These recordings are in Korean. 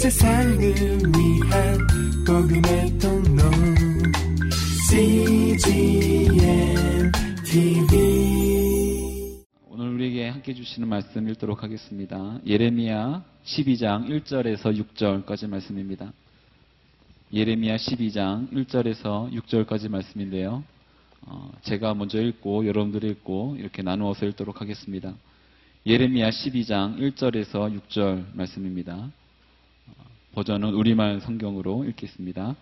세상을 위한 복음의 통로 CGM TV 오늘 우리에게 함께 주시는 말씀 읽도록 하겠습니다. 예레미야 12장 1절에서 6절까지 말씀입니다. 예레미야 12장 1절에서 6절까지 말씀인데요. 어, 제가 먼저 읽고 여러분들이 읽고 이렇게 나누어서 읽도록 하겠습니다. 예레미야 12장 1절에서 6절 말씀입니다. 어, 버전은 우리말 성경으로 읽겠습니다.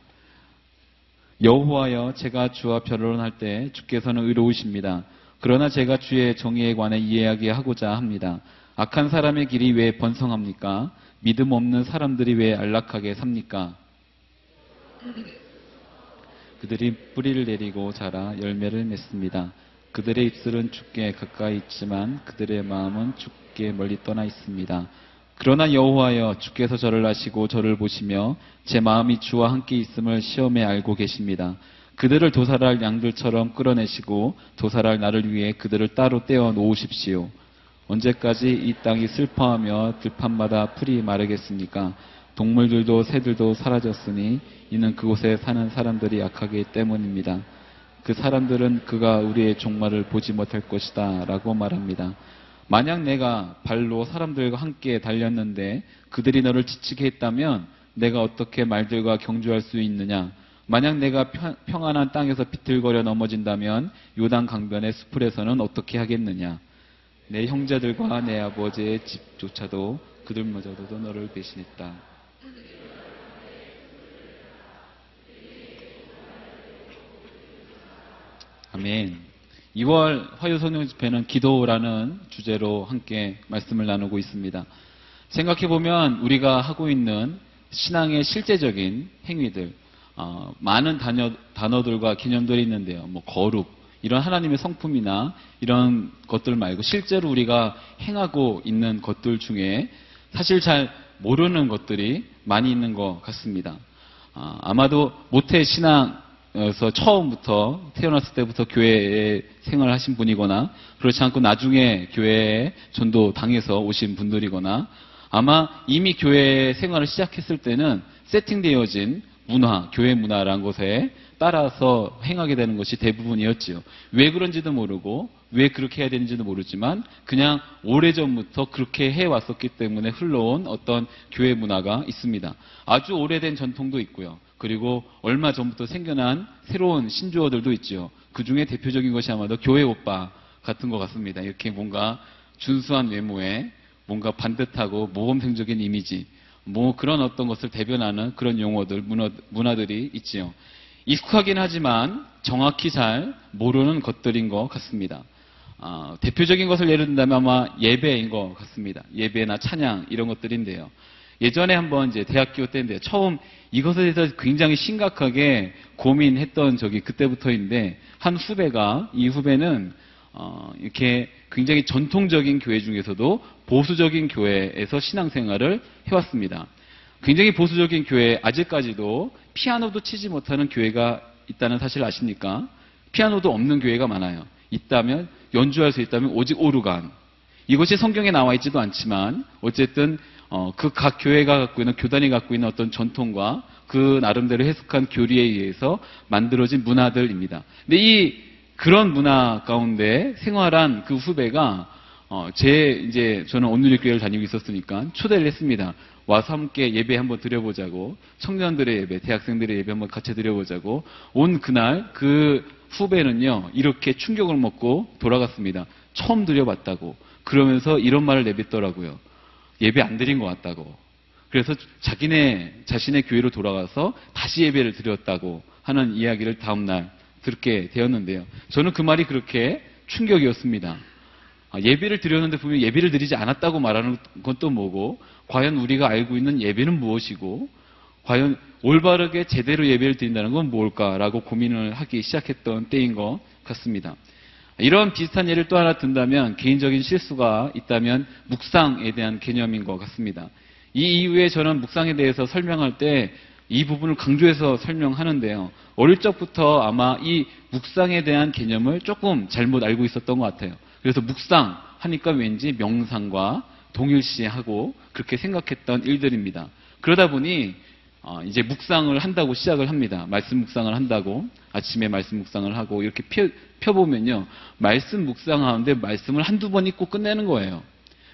여호와여 제가 주와 변론할 때 주께서는 의로우십니다. 그러나 제가 주의 정의에 관해 이해하게 하고자 합니다. 악한 사람의 길이 왜 번성합니까? 믿음 없는 사람들이 왜 안락하게 삽니까? 그들이 뿌리를 내리고 자라 열매를 맺습니다. 그들의 입술은 죽게 가까이 있지만 그들의 마음은 죽게 멀리 떠나 있습니다. 그러나 여호와여 주께서 저를 아시고 저를 보시며 제 마음이 주와 함께 있음을 시험에 알고 계십니다. 그들을 도살할 양들처럼 끌어내시고 도살할 나를 위해 그들을 따로 떼어 놓으십시오. 언제까지 이 땅이 슬퍼하며 들판마다 풀이 마르겠습니까? 동물들도 새들도 사라졌으니 이는 그곳에 사는 사람들이 약하기 때문입니다. 그 사람들은 그가 우리의 종말을 보지 못할 것이다 라고 말합니다. 만약 내가 발로 사람들과 함께 달렸는데 그들이 너를 지치게 했다면 내가 어떻게 말들과 경주할 수 있느냐? 만약 내가 평안한 땅에서 비틀거려 넘어진다면 요단 강변의 수풀에서는 어떻게 하겠느냐? 내 형제들과 내 아버지의 집조차도 그들마저도 너를 배신했다. 아멘. 2월 화요 성령 집회는 기도라는 주제로 함께 말씀을 나누고 있습니다. 생각해 보면 우리가 하고 있는 신앙의 실제적인 행위들, 어, 많은 단어, 단어들과 개념들이 있는데요. 뭐 거룩, 이런 하나님의 성품이나 이런 것들 말고 실제로 우리가 행하고 있는 것들 중에 사실 잘 모르는 것들이 많이 있는 것 같습니다. 아, 아마도 모태 신앙 그래서 처음부터 태어났을 때부터 교회에 생활하신 분이거나 그렇지 않고 나중에 교회에 전도 당해서 오신 분들이거나 아마 이미 교회 생활을 시작했을 때는 세팅되어진 문화, 교회 문화라는 것에 따라서 행하게 되는 것이 대부분이었지요. 왜 그런지도 모르고 왜 그렇게 해야 되는지도 모르지만 그냥 오래전부터 그렇게 해왔었기 때문에 흘러온 어떤 교회 문화가 있습니다. 아주 오래된 전통도 있고요. 그리고 얼마 전부터 생겨난 새로운 신조어들도 있죠. 그 중에 대표적인 것이 아마도 교회 오빠 같은 것 같습니다. 이렇게 뭔가 준수한 외모에 뭔가 반듯하고 모범생적인 이미지, 뭐 그런 어떤 것을 대변하는 그런 용어들, 문화, 들이 있지요. 익숙하긴 하지만 정확히 잘 모르는 것들인 것 같습니다. 어, 대표적인 것을 예를 든다면 아마 예배인 것 같습니다. 예배나 찬양 이런 것들인데요. 예전에 한번 이제 대학교 때인데 처음 이것에 대해서 굉장히 심각하게 고민했던 적이 그때부터인데 한 후배가 이 후배는 어, 이렇게 굉장히 전통적인 교회 중에서도 보수적인 교회에서 신앙생활을 해왔습니다. 굉장히 보수적인 교회 아직까지도 피아노도 치지 못하는 교회가 있다는 사실 아십니까? 피아노도 없는 교회가 많아요. 있다면 연주할 수 있다면 오직 오르간. 이것이 성경에 나와 있지도 않지만 어쨌든 어, 그 각 교회가 갖고 있는 교단이 갖고 있는 어떤 전통과 그 나름대로 해석한 교리에 의해서 만들어진 문화들입니다. 근데 이 그런 문화 가운데 생활한 그 후배가 어, 제 이제 저는 온누리 교회를 다니고 있었으니까 초대를 했습니다. 와서 함께 예배 한번 드려보자고 청년들의 예배, 대학생들의 예배 한번 같이 드려보자고 온 그날 그 후배는요 이렇게 충격을 먹고 돌아갔습니다. 처음 드려봤다고 그러면서 이런 말을 내뱉더라고요. 예배 안 드린 것 같다고. 그래서 자기네 자신의 교회로 돌아가서 다시 예배를 드렸다고 하는 이야기를 다음 날 듣게 되었는데요. 저는 그 말이 그렇게 충격이었습니다. 아, 예배를 드렸는데 분명 예배를 드리지 않았다고 말하는 건 또 뭐고, 과연 우리가 알고 있는 예배는 무엇이고, 과연 올바르게 제대로 예배를 드린다는 건 뭘까라고 고민을 하기 시작했던 때인 것 같습니다. 이런 비슷한 예를 또 하나 든다면 개인적인 실수가 있다면 묵상에 대한 개념인 것 같습니다. 이 이후에 저는 묵상에 대해서 설명할 때 이 부분을 강조해서 설명하는데요. 어릴 적부터 아마 이 묵상에 대한 개념을 조금 잘못 알고 있었던 것 같아요. 그래서 묵상 하니까 왠지 명상과 동일시하고 그렇게 생각했던 일들입니다. 그러다 보니 어, 이제 묵상을 한다고 시작을 합니다. 말씀 묵상을 한다고 아침에 말씀 묵상을 하고 이렇게 펴, 펴보면요. 말씀 묵상하는데 말씀을 한두 번 읽고 끝내는 거예요.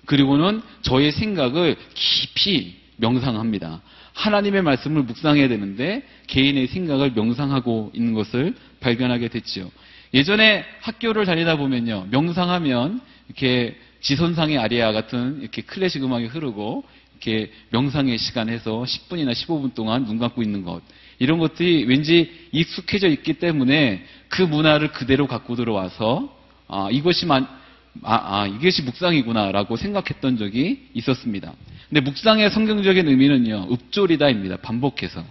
그리고는 저의 생각을 깊이 명상합니다. 하나님의 말씀을 묵상해야 되는데 개인의 생각을 명상하고 있는 것을 발견하게 됐지요. 예전에 학교를 다니다 보면요. 명상하면 이렇게 지선상의 아리아 같은 이렇게 클래식 음악이 흐르고 이렇게 명상의 시간 해서 10분이나 15분 동안 눈 감고 있는 것. 이런 것들이 왠지 익숙해져 있기 때문에 그 문화를 그대로 갖고 들어와서 아, 이것이 만, 아, 아, 이것이 묵상이구나라고 생각했던 적이 있었습니다. 근데 묵상의 성경적인 의미는요, 읍조리다입니다. 반복해서.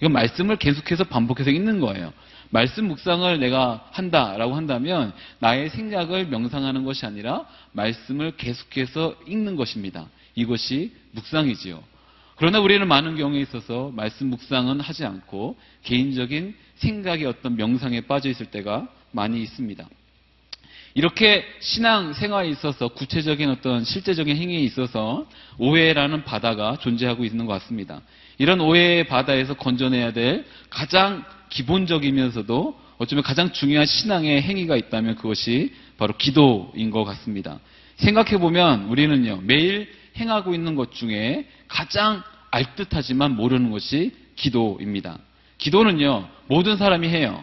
이건 말씀을 계속해서 반복해서 읽는 거예요. 말씀 묵상을 내가 한다라고 한다면 나의 생각을 명상하는 것이 아니라 말씀을 계속해서 읽는 것입니다. 이것이 묵상이지요. 그러나 우리는 많은 경우에 있어서 말씀 묵상은 하지 않고 개인적인 생각의 어떤 명상에 빠져 있을 때가 많이 있습니다. 이렇게 신앙 생활에 있어서 구체적인 어떤 실제적인 행위에 있어서 오해라는 바다가 존재하고 있는 것 같습니다. 이런 오해의 바다에서 건져내야 될 가장 기본적이면서도 어쩌면 가장 중요한 신앙의 행위가 있다면 그것이 바로 기도인 것 같습니다. 생각해보면 우리는요, 매일 행하고 있는 것 중에 가장 알듯하지만 모르는 것이 기도입니다. 기도는요, 모든 사람이 해요.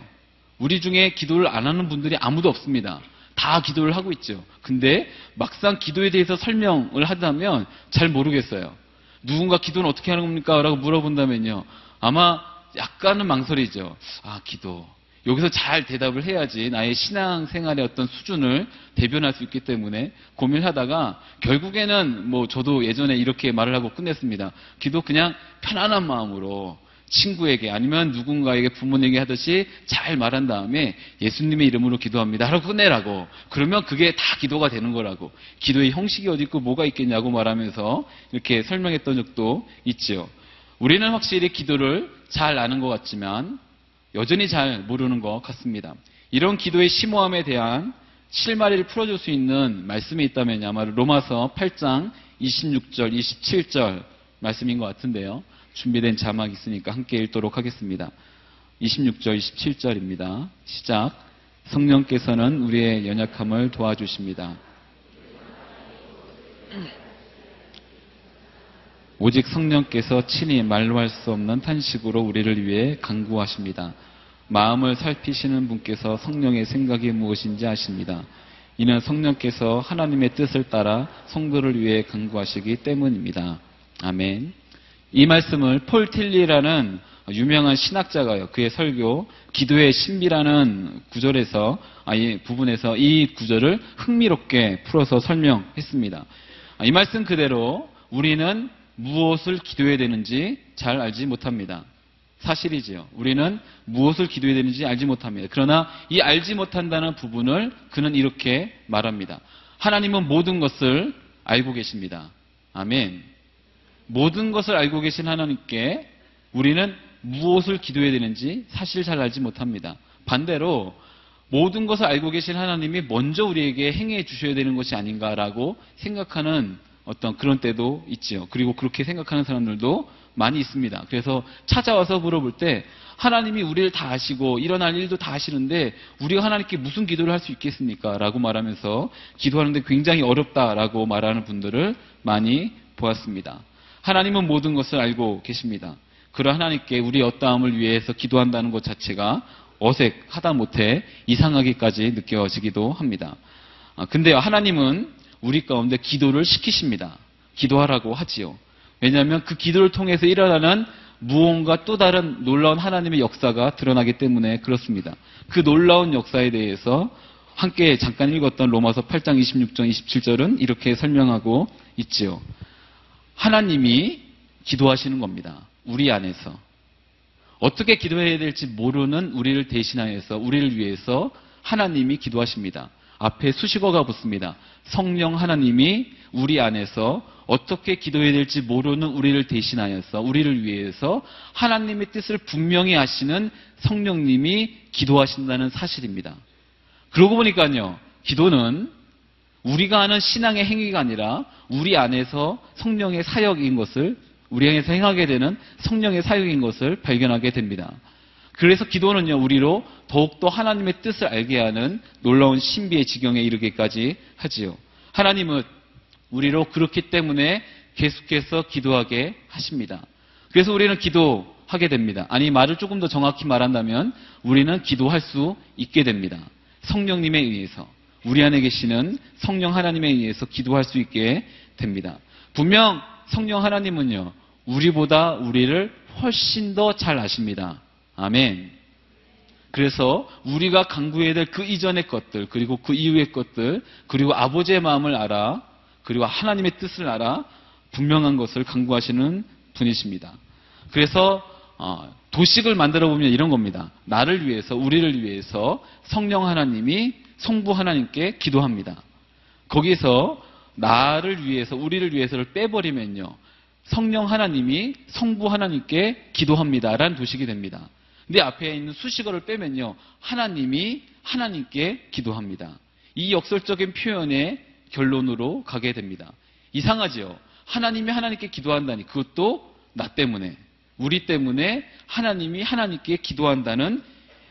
우리 중에 기도를 안 하는 분들이 아무도 없습니다. 다 기도를 하고 있죠. 근데 막상 기도에 대해서 설명을 하다면 잘 모르겠어요. 누군가 기도는 어떻게 하는 겁니까? 라고 물어본다면요. 아마 약간은 망설이죠. 아, 기도. 여기서 잘 대답을 해야지 나의 신앙 생활의 어떤 수준을 대변할 수 있기 때문에 고민을 하다가 결국에는 뭐 저도 예전에 이렇게 말을 하고 끝냈습니다. 기도 그냥 편안한 마음으로 친구에게 아니면 누군가에게 부모님에게 하듯이 잘 말한 다음에 예수님의 이름으로 기도합니다. 하고 끝내라고. 그러면 그게 다 기도가 되는 거라고. 기도의 형식이 어디 있고 뭐가 있겠냐고 말하면서 이렇게 설명했던 적도 있지요. 우리는 확실히 기도를 잘 아는 것 같지만 여전히 잘 모르는 것 같습니다. 이런 기도의 심오함에 대한 실마리를 풀어줄 수 있는 말씀이 있다면 아마 로마서 8장 26절, 27절 말씀인 것 같은데요. 준비된 자막 있으니까 함께 읽도록 하겠습니다. 26절, 27절입니다. 시작. 성령께서는 우리의 연약함을 도와주십니다. 오직 성령께서 친히 말로 할 수 없는 탄식으로 우리를 위해 강구하십니다. 마음을 살피시는 분께서 성령의 생각이 무엇인지 아십니다. 이는 성령께서 하나님의 뜻을 따라 성도를 위해 강구하시기 때문입니다. 아멘. 이 말씀을 폴 틸리라는 유명한 신학자가요. 그의 설교 기도의 신비라는 구절에서 아이 부분에서 이 구절을 흥미롭게 풀어서 설명했습니다. 이 말씀 그대로 우리는 무엇을 기도해야 되는지 잘 알지 못합니다. 사실이지요. 우리는 무엇을 기도해야 되는지 알지 못합니다. 그러나 이 알지 못한다는 부분을 그는 이렇게 말합니다. 하나님은 모든 것을 알고 계십니다. 아멘. 모든 것을 알고 계신 하나님께 우리는 무엇을 기도해야 되는지 사실 잘 알지 못합니다. 반대로 모든 것을 알고 계신 하나님이 먼저 우리에게 행해 주셔야 되는 것이 아닌가라고 생각하는 어떤 그런 때도 있지요. 그리고 그렇게 생각하는 사람들도 많이 있습니다. 그래서 찾아와서 물어볼 때 하나님이 우리를 다 아시고 일어날 일도 다 아시는데 우리가 하나님께 무슨 기도를 할 수 있겠습니까? 라고 말하면서 기도하는데 굉장히 어렵다라고 말하는 분들을 많이 보았습니다. 하나님은 모든 것을 알고 계십니다. 그러 하나님께 우리 어떠함을 위해서 기도한다는 것 자체가 어색 하다 못해 이상하기까지 느껴지기도 합니다. 아, 근데 하나님은 우리 가운데 기도를 시키십니다. 기도하라고 하지요. 왜냐하면 그 기도를 통해서 일어나는 무언가 또 다른 놀라운 하나님의 역사가 드러나기 때문에 그렇습니다. 그 놀라운 역사에 대해서 함께 잠깐 읽었던 로마서 8장 26절 27절은 이렇게 설명하고 있지요. 하나님이 기도하시는 겁니다. 우리 안에서. 어떻게 기도해야 될지 모르는 우리를 대신하여서 우리를 위해서 하나님이 기도하십니다. 앞에 수식어가 붙습니다. 성령 하나님이 우리 안에서 어떻게 기도해야 될지 모르는 우리를 대신하여서 우리를 위해서 하나님의 뜻을 분명히 하시는 성령님이 기도하신다는 사실입니다. 그러고 보니까요, 기도는 우리가 하는 신앙의 행위가 아니라 우리 안에서 성령의 사역인 것을 우리에게서 행하게 되는 성령의 사역인 것을 발견하게 됩니다. 그래서 기도는요, 우리로 더욱더 하나님의 뜻을 알게 하는 놀라운 신비의 지경에 이르기까지 하지요. 하나님은 우리로 그렇기 때문에 계속해서 기도하게 하십니다. 그래서 우리는 기도하게 됩니다. 아니, 말을 조금 더 정확히 말한다면 우리는 기도할 수 있게 됩니다. 성령님에 의해서. 우리 안에 계시는 성령 하나님에 의해서 기도할 수 있게 됩니다. 분명 성령 하나님은요, 우리보다 우리를 훨씬 더 잘 아십니다. 아멘. 그래서 우리가 강구해야 될 그 이전의 것들, 그리고 그 이후의 것들, 그리고 아버지의 마음을 알아, 그리고 하나님의 뜻을 알아, 분명한 것을 강구하시는 분이십니다. 그래서 어, 도식을 만들어 보면 이런 겁니다. 나를 위해서, 우리를 위해서 성령 하나님이 성부 하나님께 기도합니다. 거기서 나를 위해서, 우리를 위해서를 빼버리면요. 성령 하나님이 성부 하나님께 기도합니다. 라는 도식이 됩니다. 근데 앞에 있는 수식어를 빼면요. 하나님이 하나님께 기도합니다. 이 역설적인 표현의 결론으로 가게 됩니다. 이상하지요? 하나님이 하나님께 기도한다니 그것도 나 때문에 우리 때문에 하나님이 하나님께 기도한다는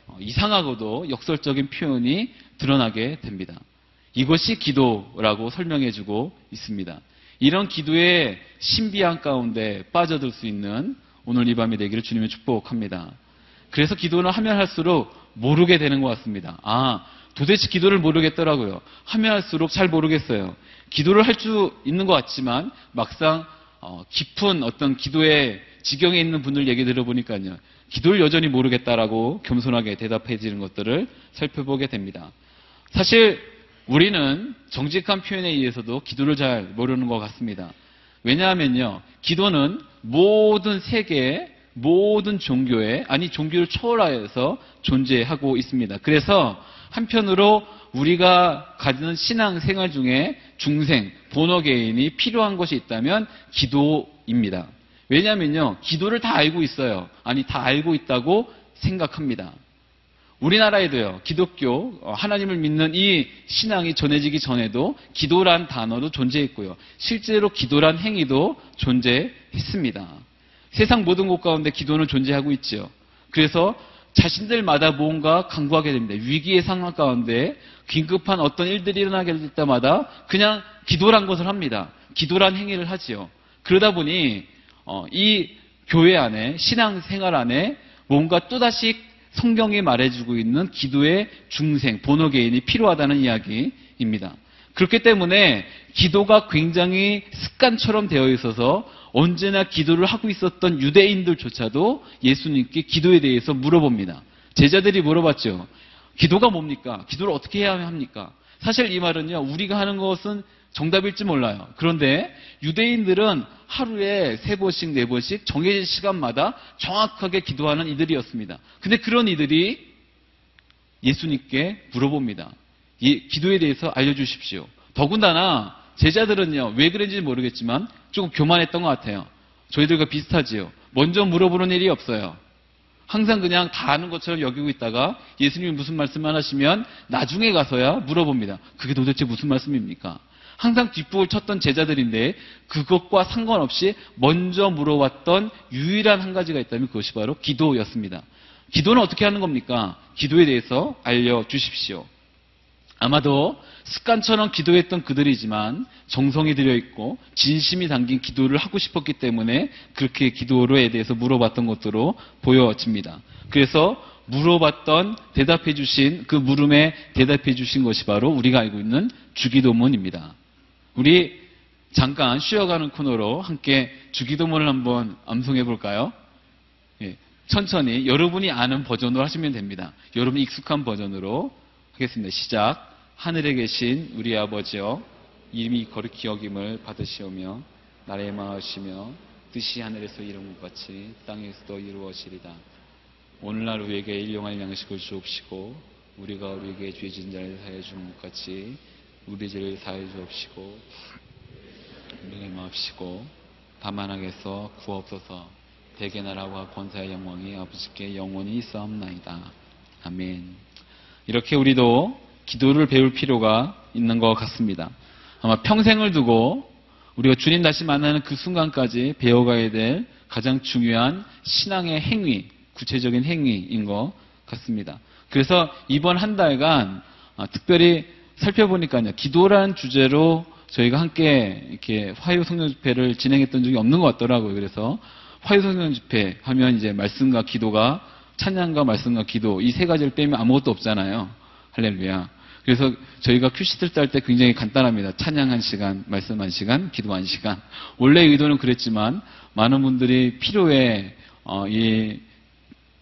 어, 이상하고도 역설적인 표현이 드러나게 됩니다. 이것이 기도라고 설명해주고 있습니다. 이런 기도의 신비한 가운데 빠져들 수 있는 오늘 이 밤이 되기를 주님의 축복합니다. 그래서 기도는 하면 할수록 모르게 되는 것 같습니다. 아, 도대체 기도를 모르겠더라고요. 하면 할수록 잘 모르겠어요. 기도를 할 수 있는 것 같지만 막상 어, 깊은 어떤 기도의 지경에 있는 분들 얘기 들어보니까요. 기도를 여전히 모르겠다라고 겸손하게 대답해 지는 것들을 살펴보게 됩니다. 사실 우리는 정직한 표현에 의해서도 기도를 잘 모르는 것 같습니다. 왜냐하면요. 기도는 모든 세계의 모든 종교에 아니 종교를 초월하여서 존재하고 있습니다. 그래서 한편으로 우리가 가지는 신앙 생활 중에 중생, 본어개인이 필요한 것이 있다면 기도입니다. 왜냐하면요, 기도를 다 알고 있어요. 아니, 다 알고 있다고 생각합니다. 우리나라에도요, 기독교, 어, 하나님을 믿는 이 신앙이 전해지기 전에도 기도란 단어도 존재했고요. 실제로 기도란 행위도 존재했습니다. 세상 모든 곳 가운데 기도는 존재하고 있죠. 그래서 자신들마다 뭔가 강구하게 됩니다. 위기의 상황 가운데 긴급한 어떤 일들이 일어나게 될 때마다 그냥 기도란 것을 합니다. 기도란 행위를 하지요. 그러다 보니 어, 이 교회 안에 신앙 생활 안에 뭔가 또다시 성경이 말해주고 있는 기도의 중생 본어 개인이 필요하다는 이야기입니다. 그렇기 때문에 기도가 굉장히 습관처럼 되어 있어서 언제나 기도를 하고 있었던 유대인들조차도 예수님께 기도에 대해서 물어봅니다. 제자들이 물어봤죠. 기도가 뭡니까? 기도를 어떻게 해야 합니까? 사실 이 말은요, 우리가 하는 것은 정답일지 몰라요. 그런데 유대인들은 하루에 세 번씩, 네 번씩 정해진 시간마다 정확하게 기도하는 이들이었습니다. 근데 그런 이들이 예수님께 물어봅니다. 기도에 대해서 알려주십시오. 더군다나 제자들은요, 왜 그런지 모르겠지만 조금 교만했던 것 같아요. 저희들과 비슷하지요. 먼저 물어보는 일이 없어요. 항상 그냥 다 아는 것처럼 여기고 있다가 예수님이 무슨 말씀만 하시면 나중에 가서야 물어봅니다. 그게 도대체 무슨 말씀입니까? 항상 뒷북을 쳤던 제자들인데 그것과 상관없이 먼저 물어왔던 유일한 한 가지가 있다면 그것이 바로 기도였습니다. 기도는 어떻게 하는 겁니까? 기도에 대해서 알려주십시오. 아마도 습관처럼 기도했던 그들이지만 정성이 들여 있고 진심이 담긴 기도를 하고 싶었기 때문에 그렇게 기도로에 대해서 물어봤던 것으로 보여집니다. 그래서 물어봤던 대답해 주신 그 물음에 대답해 주신 것이 바로 우리가 알고 있는 주기도문입니다. 우리 잠깐 쉬어가는 코너로 함께 주기도문을 한번 암송해 볼까요? 예, 천천히 여러분이 아는 버전으로 하시면 됩니다. 여러분 익숙한 버전으로 하겠습니다. 시작. 하늘에 계신 우리 아버지여 이름이 거룩히 여김을 받으시오며 나라의 마으시며 뜻이 하늘에서 이룬 것 같이 땅에서도 이루어지리다. 오늘날 우리에게 일용할 양식을 주옵시고 우리가 우리에게 죄진 자를 사해 주는 것 같이 우리 죄를 사해 주옵시고 우리에게 마옵시고 다만 하게서 구옵소서 대개 나라와 권사의 영광이 아버지께 영원히 있사옵나이다. 아멘. 이렇게 우리도 기도를 배울 필요가 있는 것 같습니다. 아마 평생을 두고 우리가 주님 다시 만나는 그 순간까지 배워가야 될 가장 중요한 신앙의 행위, 구체적인 행위인 것 같습니다. 그래서 이번 한 달간 아, 특별히 살펴보니까요, 기도라는 주제로 저희가 함께 이렇게 화요 성령 집회를 진행했던 적이 없는 것 같더라고요. 그래서 화요 성령 집회 하면 이제 말씀과 기도가 찬양과 말씀과 기도 이 세 가지를 빼면 아무것도 없잖아요. 할렐루야. 그래서 저희가 큐시트를 딸때 굉장히 간단합니다. 찬양 한 시간, 말씀 한 시간, 기도 한 시간. 원래 의도는 그랬지만 많은 분들이 필요에 어, 이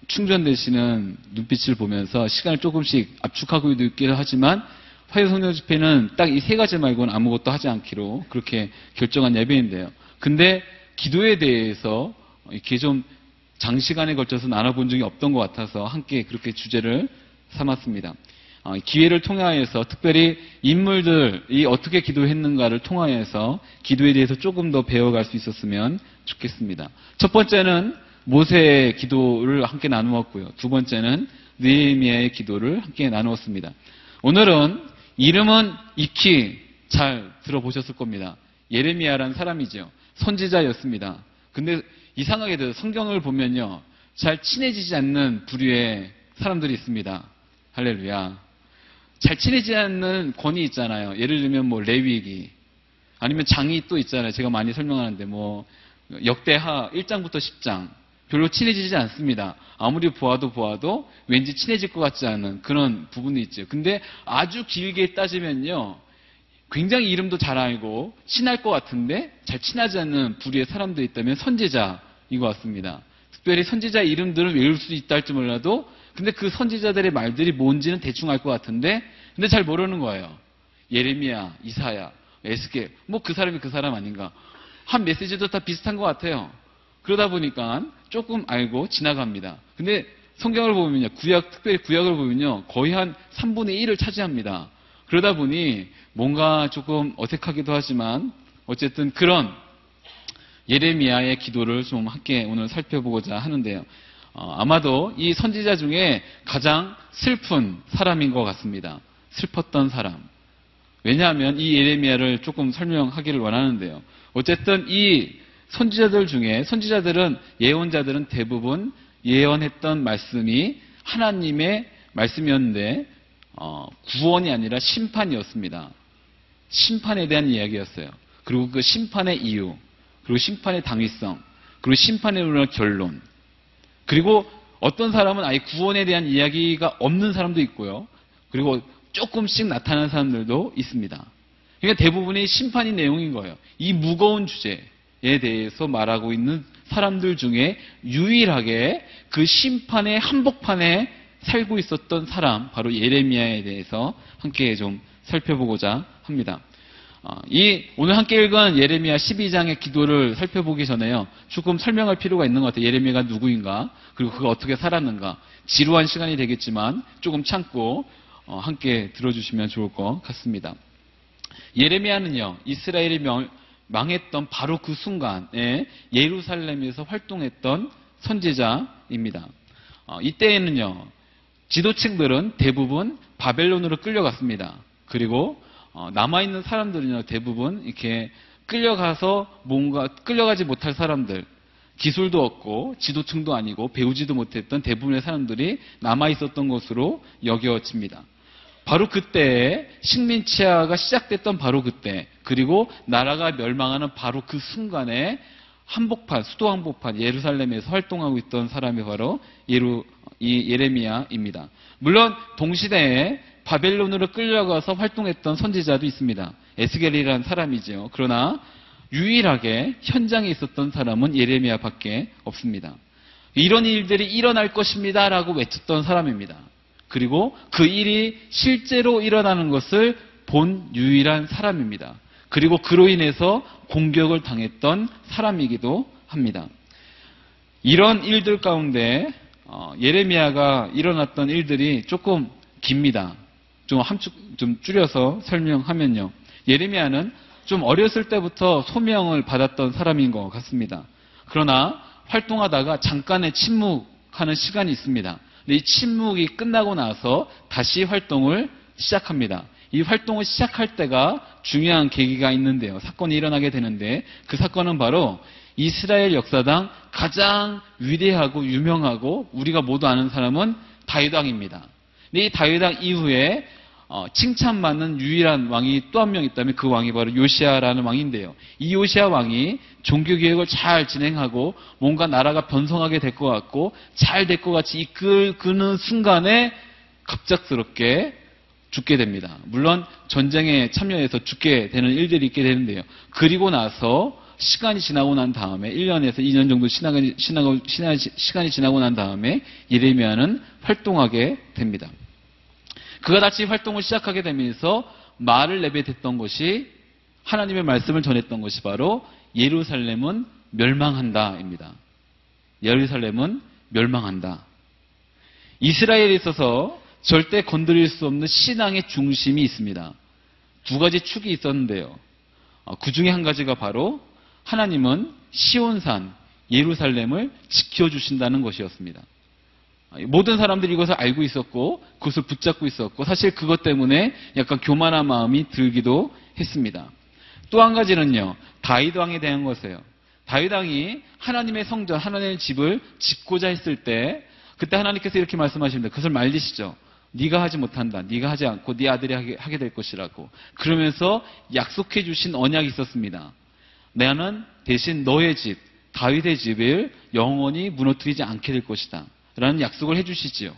충전되시는 눈빛을 보면서 시간을 조금씩 압축하고 있기도 하지만 화요 성령 집회는 딱 이 세 가지 말고는 아무것도 하지 않기로 그렇게 결정한 예배인데요. 근데 기도에 대해서 이렇게 좀 장시간에 걸쳐서 나눠본 적이 없던 것 같아서 함께 그렇게 주제를 삼았습니다. 어, 기회를 통하여서 특별히 인물들이 어떻게 기도했는가를 통하여서 기도에 대해서 조금 더 배워갈 수 있었으면 좋겠습니다. 첫 번째는 모세의 기도를 함께 나누었고요. 두 번째는 느헤미야의 기도를 함께 나누었습니다. 오늘은 이름은 익히 잘 들어보셨을 겁니다. 예레미야라는 사람이죠. 선지자였습니다. 근데 이상하게도 성경을 보면요. 잘 친해지지 않는 부류의 사람들이 있습니다. 할렐루야. 잘 친해지지 않는 권위 있잖아요. 예를 들면 뭐 레위기 아니면 장이 또 있잖아요. 제가 많이 설명하는데 뭐 역대하 1장부터 10장 별로 친해지지 않습니다. 아무리 보아도 보아도 왠지 친해질 것 같지 않은 그런 부분이 있죠. 근데 아주 길게 따지면요. 굉장히 이름도 잘 알고 친할 것 같은데 잘 친하지 않는 부류의 사람도 있다면 선지자 인 것 같습니다. 특별히 선지자 이름들은 외울 수 있다 할지 몰라도 근데 그 선지자들의 말들이 뭔지는 대충 알 것 같은데 근데 잘 모르는 거예요. 예레미야, 이사야, 에스겔 뭐 그 사람이 그 사람 아닌가 한 메시지도 다 비슷한 것 같아요. 그러다 보니까 조금 알고 지나갑니다. 근데 성경을 보면요. 구약, 특별히 구약을 보면요. 거의 한 3분의 1을 차지합니다. 그러다 보니 뭔가 조금 어색하기도 하지만 어쨌든 그런 예레미야의 기도를 좀 함께 오늘 살펴보고자 하는데요. 어, 아마도 이 선지자 중에 가장 슬픈 사람인 것 같습니다. 슬펐던 사람. 왜냐하면 이 예레미야를 조금 설명하기를 원하는데요. 어쨌든 이 선지자들 중에 선지자들은 예언자들은 대부분 예언했던 말씀이 하나님의 말씀이었는데 어, 구원이 아니라 심판이었습니다. 심판에 대한 이야기였어요. 그리고 그 심판의 이유, 그리고 심판의 당위성, 그리고 이르는 결론. 그리고 어떤 사람은 아예 구원에 대한 이야기가 없는 사람도 있고요. 그리고 조금씩 나타나는 사람들도 있습니다. 그러니까 대부분이 심판이 내용인 거예요. 이 무거운 주제에 대해서 말하고 있는 사람들 중에 유일하게 그 심판의 한복판에 살고 있었던 사람, 바로 예레미야에 대해서 함께 좀 살펴보고자 합니다. 어, 이 오늘 함께 읽은 예레미야 12장의 기도를 살펴보기 전에요. 조금 설명할 필요가 있는 것 같아요. 예레미야가 누구인가, 그리고 그가 어떻게 살았는가. 지루한 시간이 되겠지만 조금 참고 어, 함께 들어주시면 좋을 것 같습니다. 예레미야는요, 이스라엘이 명, 망했던 바로 그 순간에 예루살렘에서 활동했던 선지자입니다. 어, 이때에는요, 지도층들은 대부분 바벨론으로 끌려갔습니다. 그리고 어, 남아있는 사람들은요, 대부분 이렇게 끌려가서 뭔가, 끌려가지 못할 사람들, 기술도 없고, 지도층도 아니고, 배우지도 못했던 대부분의 사람들이 남아 있었던 것으로 여겨집니다. 바로 그때에 식민 치하가 시작됐던 바로 그때, 그리고 나라가 멸망하는 바로 그 순간에 한복판, 수도 한복판, 예루살렘에서 활동하고 있던 사람이 바로 예루, 이 예레미야입니다. 물론 동시대에 바벨론으로 끌려가서 활동했던 선지자도 있습니다. 에스겔이라는 사람이죠. 그러나 유일하게 현장에 있었던 사람은 예레미야밖에 없습니다. 이런 일들이 일어날 것입니다라고 외쳤던 사람입니다. 그리고 그 일이 실제로 일어나는 것을 본 유일한 사람입니다. 그리고 그로 인해서 공격을 당했던 사람이기도 합니다. 이런 일들 가운데 어, 예레미야가 일어났던 일들이 조금 깁니다. 좀 함축 좀 줄여서 설명하면요. 예레미야는 좀 어렸을 때부터 소명을 받았던 사람인 것 같습니다. 그러나 활동하다가 잠깐의 침묵하는 시간이 있습니다. 이 침묵이 끝나고 나서 다시 활동을 시작합니다. 이 활동을 시작할 때가 중요한 계기가 있는데요. 사건이 일어나게 되는데 그 사건은 바로 이스라엘 역사당 가장 위대하고 유명하고 우리가 모두 아는 사람은 다윗 왕입니다. 근데 이 다윗 왕 이후에 어, 칭찬받는 유일한 왕이 또 한 명 있다면 그 왕이 바로 요시아라는 왕인데요. 이 요시아 왕이 종교 개혁을 잘 진행하고 뭔가 나라가 변성하게 될 것 같고 잘 될 것 같이 이끌는 순간에 갑작스럽게 죽게 됩니다. 물론 전쟁에 참여해서 죽게 되는 일들이 있게 되는데요. 그리고 나서 시간이 지나고 난 다음에 1년에서 2년 정도 시간이, 시간이 지나고 난 다음에 예레미야는 활동하게 됩니다. 그가 다시 활동을 시작하게 되면서 말을 내뱉었던 것이 하나님의 말씀을 전했던 것이 바로 예루살렘은 멸망한다입니다. 예루살렘은 멸망한다. 이스라엘에 있어서 절대 건드릴 수 없는 신앙의 중심이 있습니다. 두 가지 축이 있었는데요. 어, 그 중에 한 가지가 바로 하나님은 시온산 예루살렘을 지켜주신다는 것이었습니다. 모든 사람들이 이것을 알고 있었고 그것을 붙잡고 있었고 사실 그것 때문에 약간 교만한 마음이 들기도 했습니다. 또 한 가지는요. 다윗 왕에 대한 것이에요. 다윗 왕이 하나님의 성전, 하나님의 집을 짓고자 했을 때 그때 하나님께서 이렇게 말씀하십니다. 그것을 말리시죠. 네가 하지 못한다. 네가 하지 않고 네 아들이 하게, 하게 될 것이라고. 그러면서 약속해 주신 언약이 있었습니다. 나는 대신 너의 집, 다윗의 집을 영원히 무너뜨리지 않게 될 것이다. 라는 약속을 해주시지요.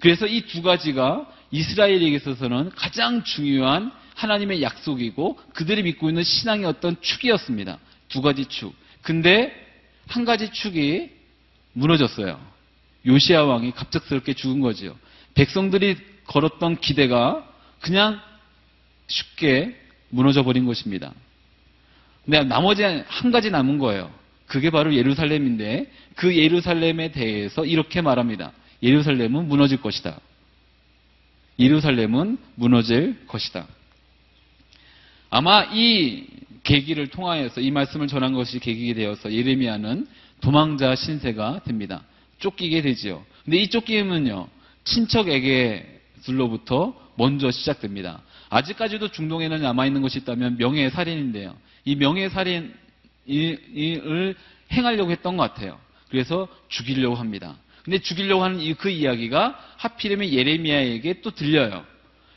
그래서 이 두 가지가 이스라엘에게 있어서는 가장 중요한 하나님의 약속이고 그들이 믿고 있는 신앙의 어떤 축이었습니다. 두 가지 축. 근데 한 가지 축이 무너졌어요. 요시아 왕이 갑작스럽게 죽은 거지요. 백성들이 걸었던 기대가 그냥 쉽게 무너져 버린 것입니다. 근데 나머지 한 가지 남은 거예요. 그게 바로 예루살렘인데 그 예루살렘에 대해서 이렇게 말합니다. 예루살렘은 무너질 것이다. 예루살렘은 무너질 것이다. 아마 이 계기를 통하여서 이 말씀을 전한 것이 계기가 되어서 예레미야는 도망자 신세가 됩니다. 쫓기게 되지요. 근데 이 쫓김은요, 친척에게들로부터 먼저 시작됩니다. 아직까지도 중동에는 남아있는 것이 있다면 명예살인인데요. 이 명예살인 을 행하려고 했던 것 같아요. 그래서 죽이려고 합니다. 근데 죽이려고 하는 그 이야기가 하필이면 예레미야에게 또 들려요.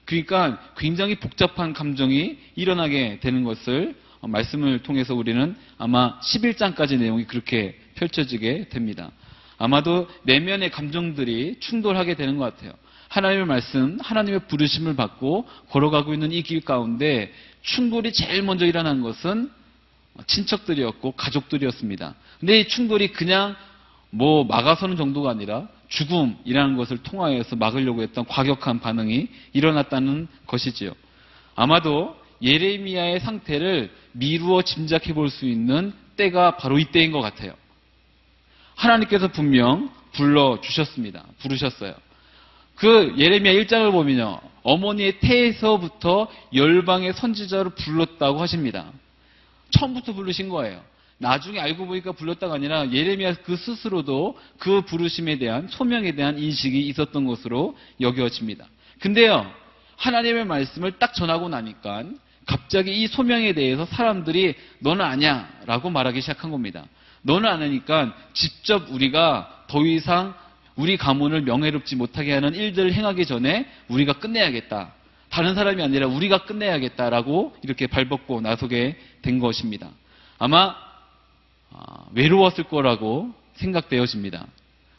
그러니까 굉장히 복잡한 감정이 일어나게 되는 것을 말씀을 통해서 우리는 아마 11장까지 내용이 그렇게 펼쳐지게 됩니다. 아마도 내면의 감정들이 충돌하게 되는 것 같아요. 하나님의 말씀, 하나님의 부르심을 받고 걸어가고 있는 이 길 가운데 충돌이 제일 먼저 일어난 것은 친척들이었고 가족들이었습니다. 근데 이 충돌이 그냥 뭐 막아서는 정도가 아니라 죽음이라는 것을 통하여서 막으려고 했던 과격한 반응이 일어났다는 것이지요. 아마도 예레미야의 상태를 미루어 짐작해 볼 수 있는 때가 바로 이때인 것 같아요. 하나님께서 분명 불러 주셨습니다. 부르셨어요. 그 예레미야 1장을 보면요. 어머니의 태에서부터 열방의 선지자를 불렀다고 하십니다. 처음부터 부르신 거예요. 나중에 알고 보니까 불렀다가 아니라 예레미야 그 스스로도 그 부르심에 대한 소명에 대한 인식이 있었던 것으로 여겨집니다. 근데요. 하나님의 말씀을 딱 전하고 나니까 갑자기 이 소명에 대해서 사람들이 너는 아냐 라고 말하기 시작한 겁니다. 너는 아니니까 직접 우리가 더 이상 우리 가문을 명예롭지 못하게 하는 일들을 행하기 전에 우리가 끝내야겠다. 다른 사람이 아니라 우리가 끝내야겠다라고 이렇게 발벗고 나서게 된 것입니다. 아마 아, 외로웠을 거라고 생각되어집니다.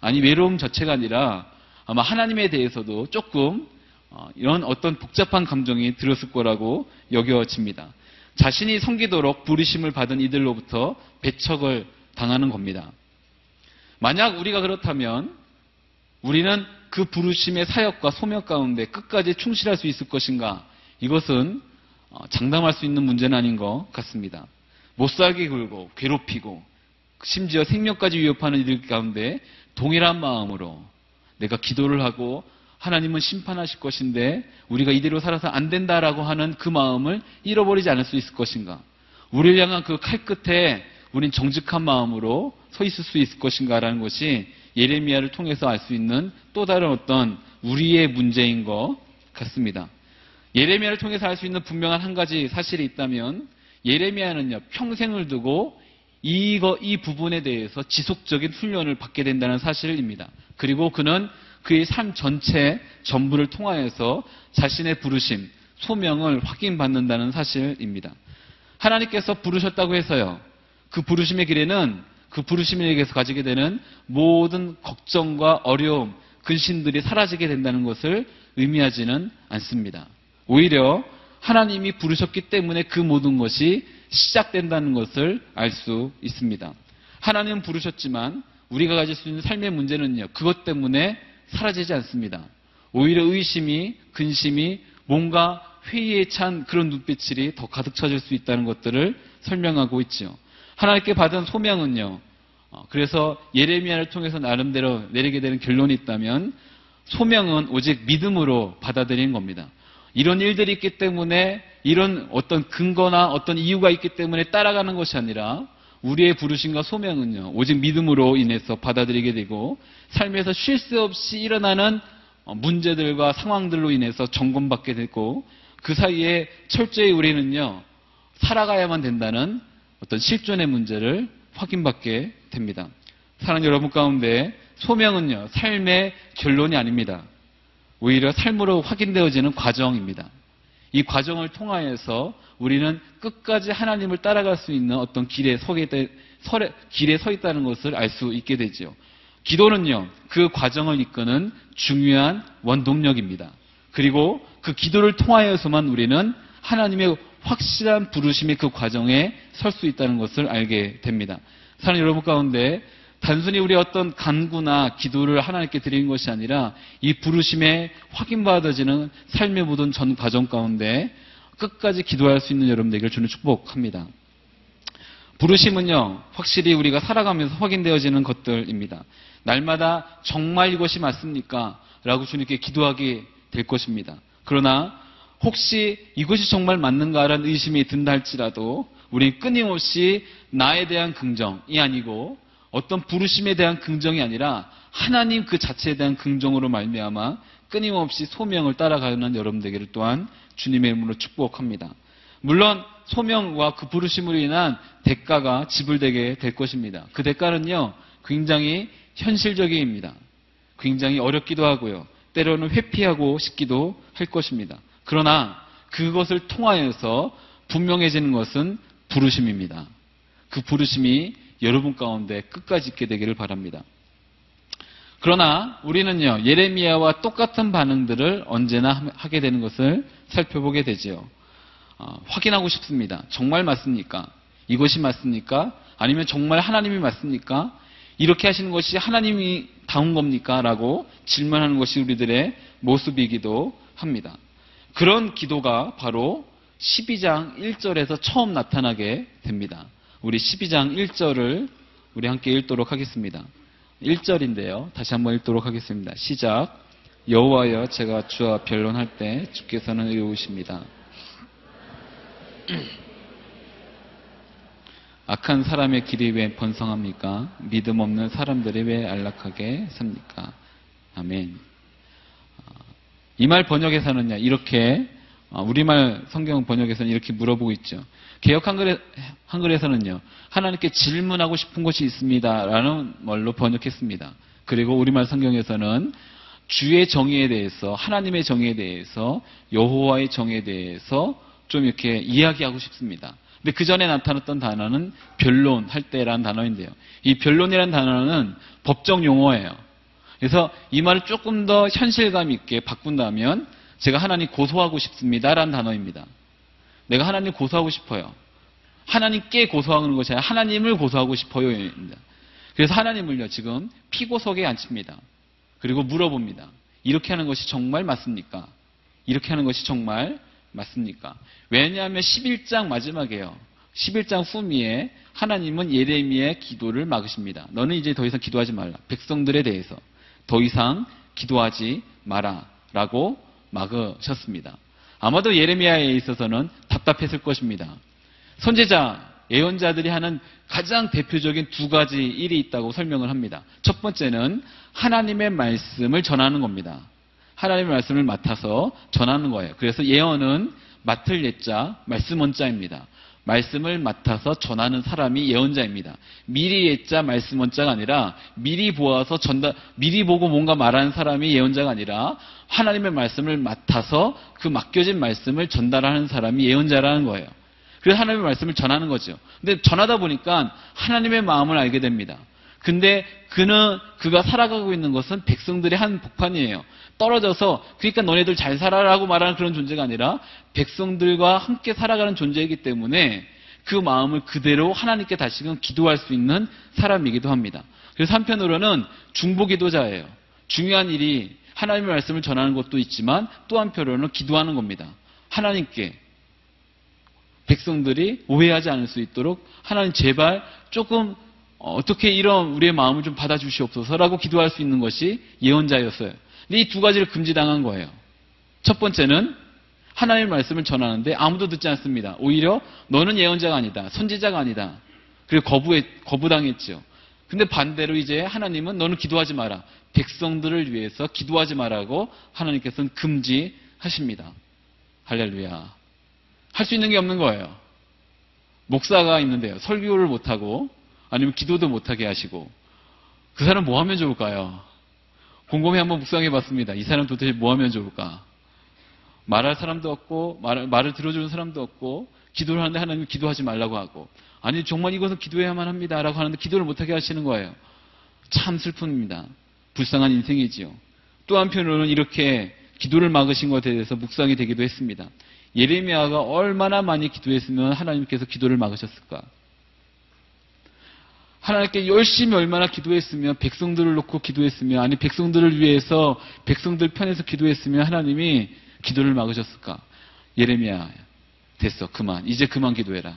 아니 외로움 자체가 아니라 아마 하나님에 대해서도 조금 어, 이런 어떤 복잡한 감정이 들었을 거라고 여겨집니다. 자신이 섬기도록 부르심을 받은 이들로부터 배척을 당하는 겁니다. 만약 우리가 그렇다면 우리는 그 부르심의 사역과 소명 가운데 끝까지 충실할 수 있을 것인가? 이것은 어, 장담할 수 있는 문제는 아닌 것 같습니다. 못살게 굴고 괴롭히고 심지어 생명까지 위협하는 이들 가운데 동일한 마음으로 내가 기도를 하고 하나님은 심판하실 것인데 우리가 이대로 살아서 안 된다라고 하는 그 마음을 잃어버리지 않을 수 있을 것인가? 우리를 향한 그 칼 끝에 우린 정직한 마음으로 서 있을 수 있을 것인가라는 것이 예레미야를 통해서 알 수 있는 또 다른 어떤 우리의 문제인 것 같습니다. 예레미야를 통해서 알 수 있는 분명한 한 가지 사실이 있다면 예레미야는요 평생을 두고 이거 이 부분에 대해서 지속적인 훈련을 받게 된다는 사실입니다. 그리고 그는 그의 삶 전체 전부를 통하여서 자신의 부르심, 소명을 확인받는다는 사실입니다. 하나님께서 부르셨다고 해서요. 그 부르심의 길에는 그 부르심에게서 가지게 되는 모든 걱정과 어려움, 근심들이 사라지게 된다는 것을 의미하지는 않습니다. 오히려 하나님이 부르셨기 때문에 그 모든 것이 시작된다는 것을 알 수 있습니다. 하나님은 부르셨지만 우리가 가질 수 있는 삶의 문제는요, 그것 때문에 사라지지 않습니다. 오히려 의심이, 근심이, 뭔가 회의에 찬 그런 눈빛이 더 가득 차질 수 있다는 것들을 설명하고 있죠. 하나님께 받은 소명은요, 어, 그래서 예레미야를 통해서 나름대로 내리게 되는 결론이 있다면 소명은 오직 믿음으로 받아들이는 겁니다. 이런 일들이 있기 때문에 이런 어떤 근거나 어떤 이유가 있기 때문에 따라가는 것이 아니라 우리의 부르심과 소명은요, 오직 믿음으로 인해서 받아들이게 되고 삶에서 쉴 새 없이 일어나는 어, 문제들과 상황들로 인해서 점검받게 되고 그 사이에 철저히 우리는요, 살아가야만 된다는 어떤 실존의 문제를 확인받게 됩니다. 사랑 여러분 가운데 소명은요, 삶의 결론이 아닙니다. 오히려 삶으로 확인되어지는 과정입니다. 이 과정을 통하여서 우리는 끝까지 하나님을 따라갈 수 있는 어떤 길에 서게 되, 설에, 길에 서 있다는 것을 알 수 있게 되죠. 기도는요, 그 과정을 이끄는 중요한 원동력입니다. 그리고 그 기도를 통하여서만 우리는 하나님의 확실한 부르심의 그 과정에 설 수 있다는 것을 알게 됩니다. 사랑 여러분 가운데 단순히 우리 어떤 간구나 기도를 하나님께 드리는 것이 아니라 이 부르심에 확인받아지는 삶의 모든 전 과정 가운데 끝까지 기도할 수 있는 여러분 되기를 주는 축복합니다. 부르심은요, 확실히 우리가 살아가면서 확인되어지는 것들입니다. 날마다 정말 이것이 맞습니까? 라고 주님께 기도하게 될 것입니다. 그러나 혹시 이것이 정말 맞는가라는 의심이 든다 할지라도 우리 끊임없이 나에 대한 긍정이 아니고 어떤 부르심에 대한 긍정이 아니라 하나님 그 자체에 대한 긍정으로 말미암아 끊임없이 소명을 따라가는 여러분 되기를 또한 주님의 이름으로 축복합니다. 물론 소명과 그 부르심으로 인한 대가가 지불되게 될 것입니다. 그 대가는요 굉장히 현실적입니다. 굉장히 어렵기도 하고요. 때로는 회피하고 싶기도 할 것입니다. 그러나 그것을 통하여서 분명해지는 것은 부르심입니다. 그 부르심이 여러분 가운데 끝까지 있게 되기를 바랍니다. 그러나 우리는요, 예레미야와 똑같은 반응들을 언제나 하게 되는 것을 살펴보게 되지요. 어, 확인하고 싶습니다. 정말 맞습니까? 이것이 맞습니까? 아니면 정말 하나님이 맞습니까? 이렇게 하시는 것이 하나님이 다운 겁니까? 라고 질문하는 것이 우리들의 모습이기도 합니다. 그런 기도가 바로 12장 1절에서 처음 나타나게 됩니다. 우리 12장 1절을 우리 함께 읽도록 하겠습니다. 1절인데요. 다시 한번 읽도록 하겠습니다. 시작. 여호와여 제가 주와 변론할 때 주께서는 의우십니다. 악한 사람의 길이 왜 번성합니까? 믿음 없는 사람들이 왜 안락하게 삽니까? 아멘. 이 말 번역에서는요, 이렇게, 어, 우리말 성경 번역에서는 이렇게 물어보고 있죠. 개혁 한글에, 한글에서는요, 하나님께 질문하고 싶은 것이 있습니다. 라는 말로 번역했습니다. 그리고 우리말 성경에서는 주의 정의에 대해서, 하나님의 정의에 대해서, 여호와의 정의에 대해서 좀 이렇게 이야기하고 싶습니다. 근데 그 전에 나타났던 단어는 변론 할 때라는 단어인데요. 이 변론이라는 단어는 법정 용어예요. 그래서 이 말을 조금 더 현실감 있게 바꾼다면 제가 하나님 고소하고 싶습니다라는 단어입니다. 내가 하나님 고소하고 싶어요. 하나님께 고소하는 것이 아니라 하나님을 고소하고 싶어요입니다. 그래서 하나님을요, 지금 피고석에 앉힙니다. 그리고 물어봅니다. 이렇게 하는 것이 정말 맞습니까? 이렇게 하는 것이 정말 맞습니까? 왜냐하면 11장 마지막에요. 11장 후미에 하나님은 예레미의 기도를 막으십니다. 너는 이제 더 이상 기도하지 말라. 백성들에 대해서 더 이상 기도하지 마라. 라고 막으셨습니다. 아마도 예레미야에 있어서는 답답했을 것입니다. 선제자, 예언자들이 하는 가장 대표적인 두 가지 일이 있다고 설명을 합니다. 첫 번째는 하나님의 말씀을 전하는 겁니다. 하나님의 말씀을 맡아서 전하는 거예요. 그래서 예언은 맡을 예자, 말씀 원자입니다. 말씀을 맡아서 전하는 사람이 예언자입니다. 미리 예자, 말씀 원자가 아니라 미리 보아서 전달, 미리 보고 뭔가 말하는 사람이 예언자가 아니라 하나님의 말씀을 맡아서 그 맡겨진 말씀을 전달하는 사람이 예언자라는 거예요. 그래서 하나님의 말씀을 전하는 거죠. 근데 전하다 보니까 하나님의 마음을 알게 됩니다. 근데 그는 그가 살아가고 있는 것은 백성들의 한 복판이에요. 떨어져서 그러니까 너네들 잘 살아라고 말하는 그런 존재가 아니라 백성들과 함께 살아가는 존재이기 때문에 그 마음을 그대로 하나님께 다시금 기도할 수 있는 사람이기도 합니다. 그래서 한편으로는 중보 기도자예요. 중요한 일이 하나님의 말씀을 전하는 것도 있지만 또 한편으로는 기도하는 겁니다. 하나님께 백성들이 오해하지 않을 수 있도록 하나님 제발 조금 어떻게 이런 우리의 마음을 좀 받아주시옵소서라고 기도할 수 있는 것이 예언자였어요. 근데 이 두 가지를 금지당한 거예요. 첫 번째는 하나님의 말씀을 전하는데 아무도 듣지 않습니다. 오히려 너는 예언자가 아니다. 선지자가 아니다. 그리고 거부해, 거부당했죠. 근데 반대로 이제 하나님은 너는 기도하지 마라. 백성들을 위해서 기도하지 마라고 하나님께서는 금지하십니다. 할렐루야. 할 수 있는 게 없는 거예요. 목사가 있는데요. 설교를 못하고 아니면 기도도 못하게 하시고 그 사람 뭐 하면 좋을까요? 곰곰이 한번 묵상해 봤습니다. 이 사람 도대체 뭐 하면 좋을까? 말할 사람도 없고, 말, 말을 들어주는 사람도 없고, 기도를 하는데 하나님 기도하지 말라고 하고, 아니, 정말 이것은 기도해야만 합니다. 라고 하는데 기도를 못하게 하시는 거예요. 참 슬픕니다. 불쌍한 인생이지요. 또 한편으로는 이렇게 기도를 막으신 것에 대해서 묵상이 되기도 했습니다. 예레미야가 얼마나 많이 기도했으면 하나님께서 기도를 막으셨을까? 하나님께 열심히 얼마나 기도했으면 백성들을 놓고 기도했으면 아니 백성들을 위해서 백성들 편에서 기도했으면 하나님이 기도를 막으셨을까? 예레미야 됐어 그만 이제 그만 기도해라.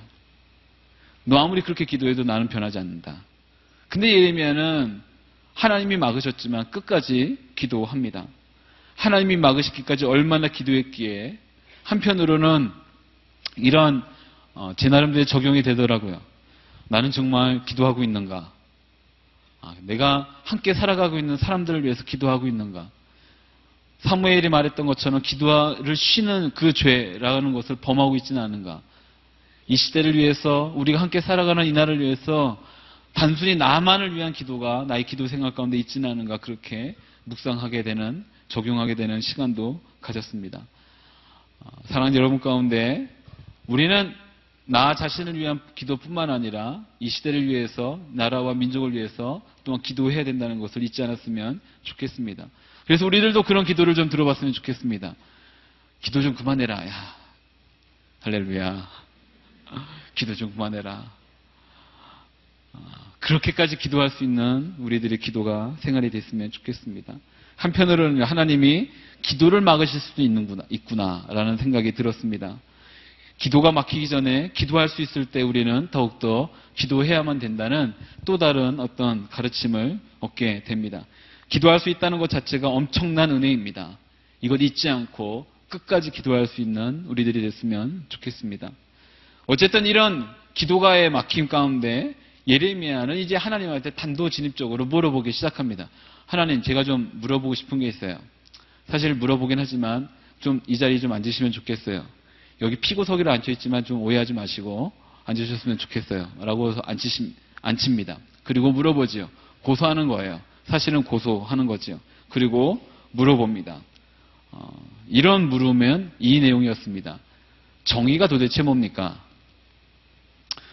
너 아무리 그렇게 기도해도 나는 변하지 않는다. 근데 예레미야는 하나님이 막으셨지만 끝까지 기도합니다. 하나님이 막으시기까지 얼마나 기도했기에 한편으로는 이런 어, 제 나름대로 적용이 되더라고요. 나는 정말 기도하고 있는가? 아, 내가 함께 살아가고 있는 사람들을 위해서 기도하고 있는가? 사무엘이 말했던 것처럼 기도를 쉬는 그 죄라는 것을 범하고 있지는 않은가? 이 시대를 위해서 우리가 함께 살아가는 이 날을 위해서 단순히 나만을 위한 기도가 나의 기도 생각 가운데 있지는 않은가 그렇게 묵상하게 되는 적용하게 되는 시간도 가졌습니다. 아, 사랑하는 여러분 가운데 우리는 나 자신을 위한 기도뿐만 아니라 이 시대를 위해서 나라와 민족을 위해서 또한 기도해야 된다는 것을 잊지 않았으면 좋겠습니다. 그래서 우리들도 그런 기도를 좀 들어봤으면 좋겠습니다. 기도 좀 그만해라. 야, 할렐루야. 기도 좀 그만해라. 그렇게까지 기도할 수 있는 우리들의 기도가 생활이 됐으면 좋겠습니다. 한편으로는 하나님이 기도를 막으실 수도 있는구나, 있구나라는 생각이 들었습니다. 기도가 막히기 전에 기도할 수 있을 때 우리는 더욱더 기도해야만 된다는 또 다른 어떤 가르침을 얻게 됩니다. 기도할 수 있다는 것 자체가 엄청난 은혜입니다. 이것 잊지 않고 끝까지 기도할 수 있는 우리들이 됐으면 좋겠습니다. 어쨌든 이런 기도가의 막힘 가운데 예레미야는 이제 하나님한테 단도 진입적으로 물어보기 시작합니다. 하나님, 제가 좀 물어보고 싶은 게 있어요. 사실 물어보긴 하지만 좀 이 자리에 좀 앉으시면 좋겠어요. 여기 피고 서기로 앉혀있지만 좀 오해하지 마시고 앉으셨으면 좋겠어요. 라고 해서 앉히심, 앉힙니다. 그리고 물어보지요. 고소하는 거예요. 사실은 고소하는 거지요. 그리고 물어봅니다. 어, 이런 물으면 이 내용이었습니다. 정의가 도대체 뭡니까?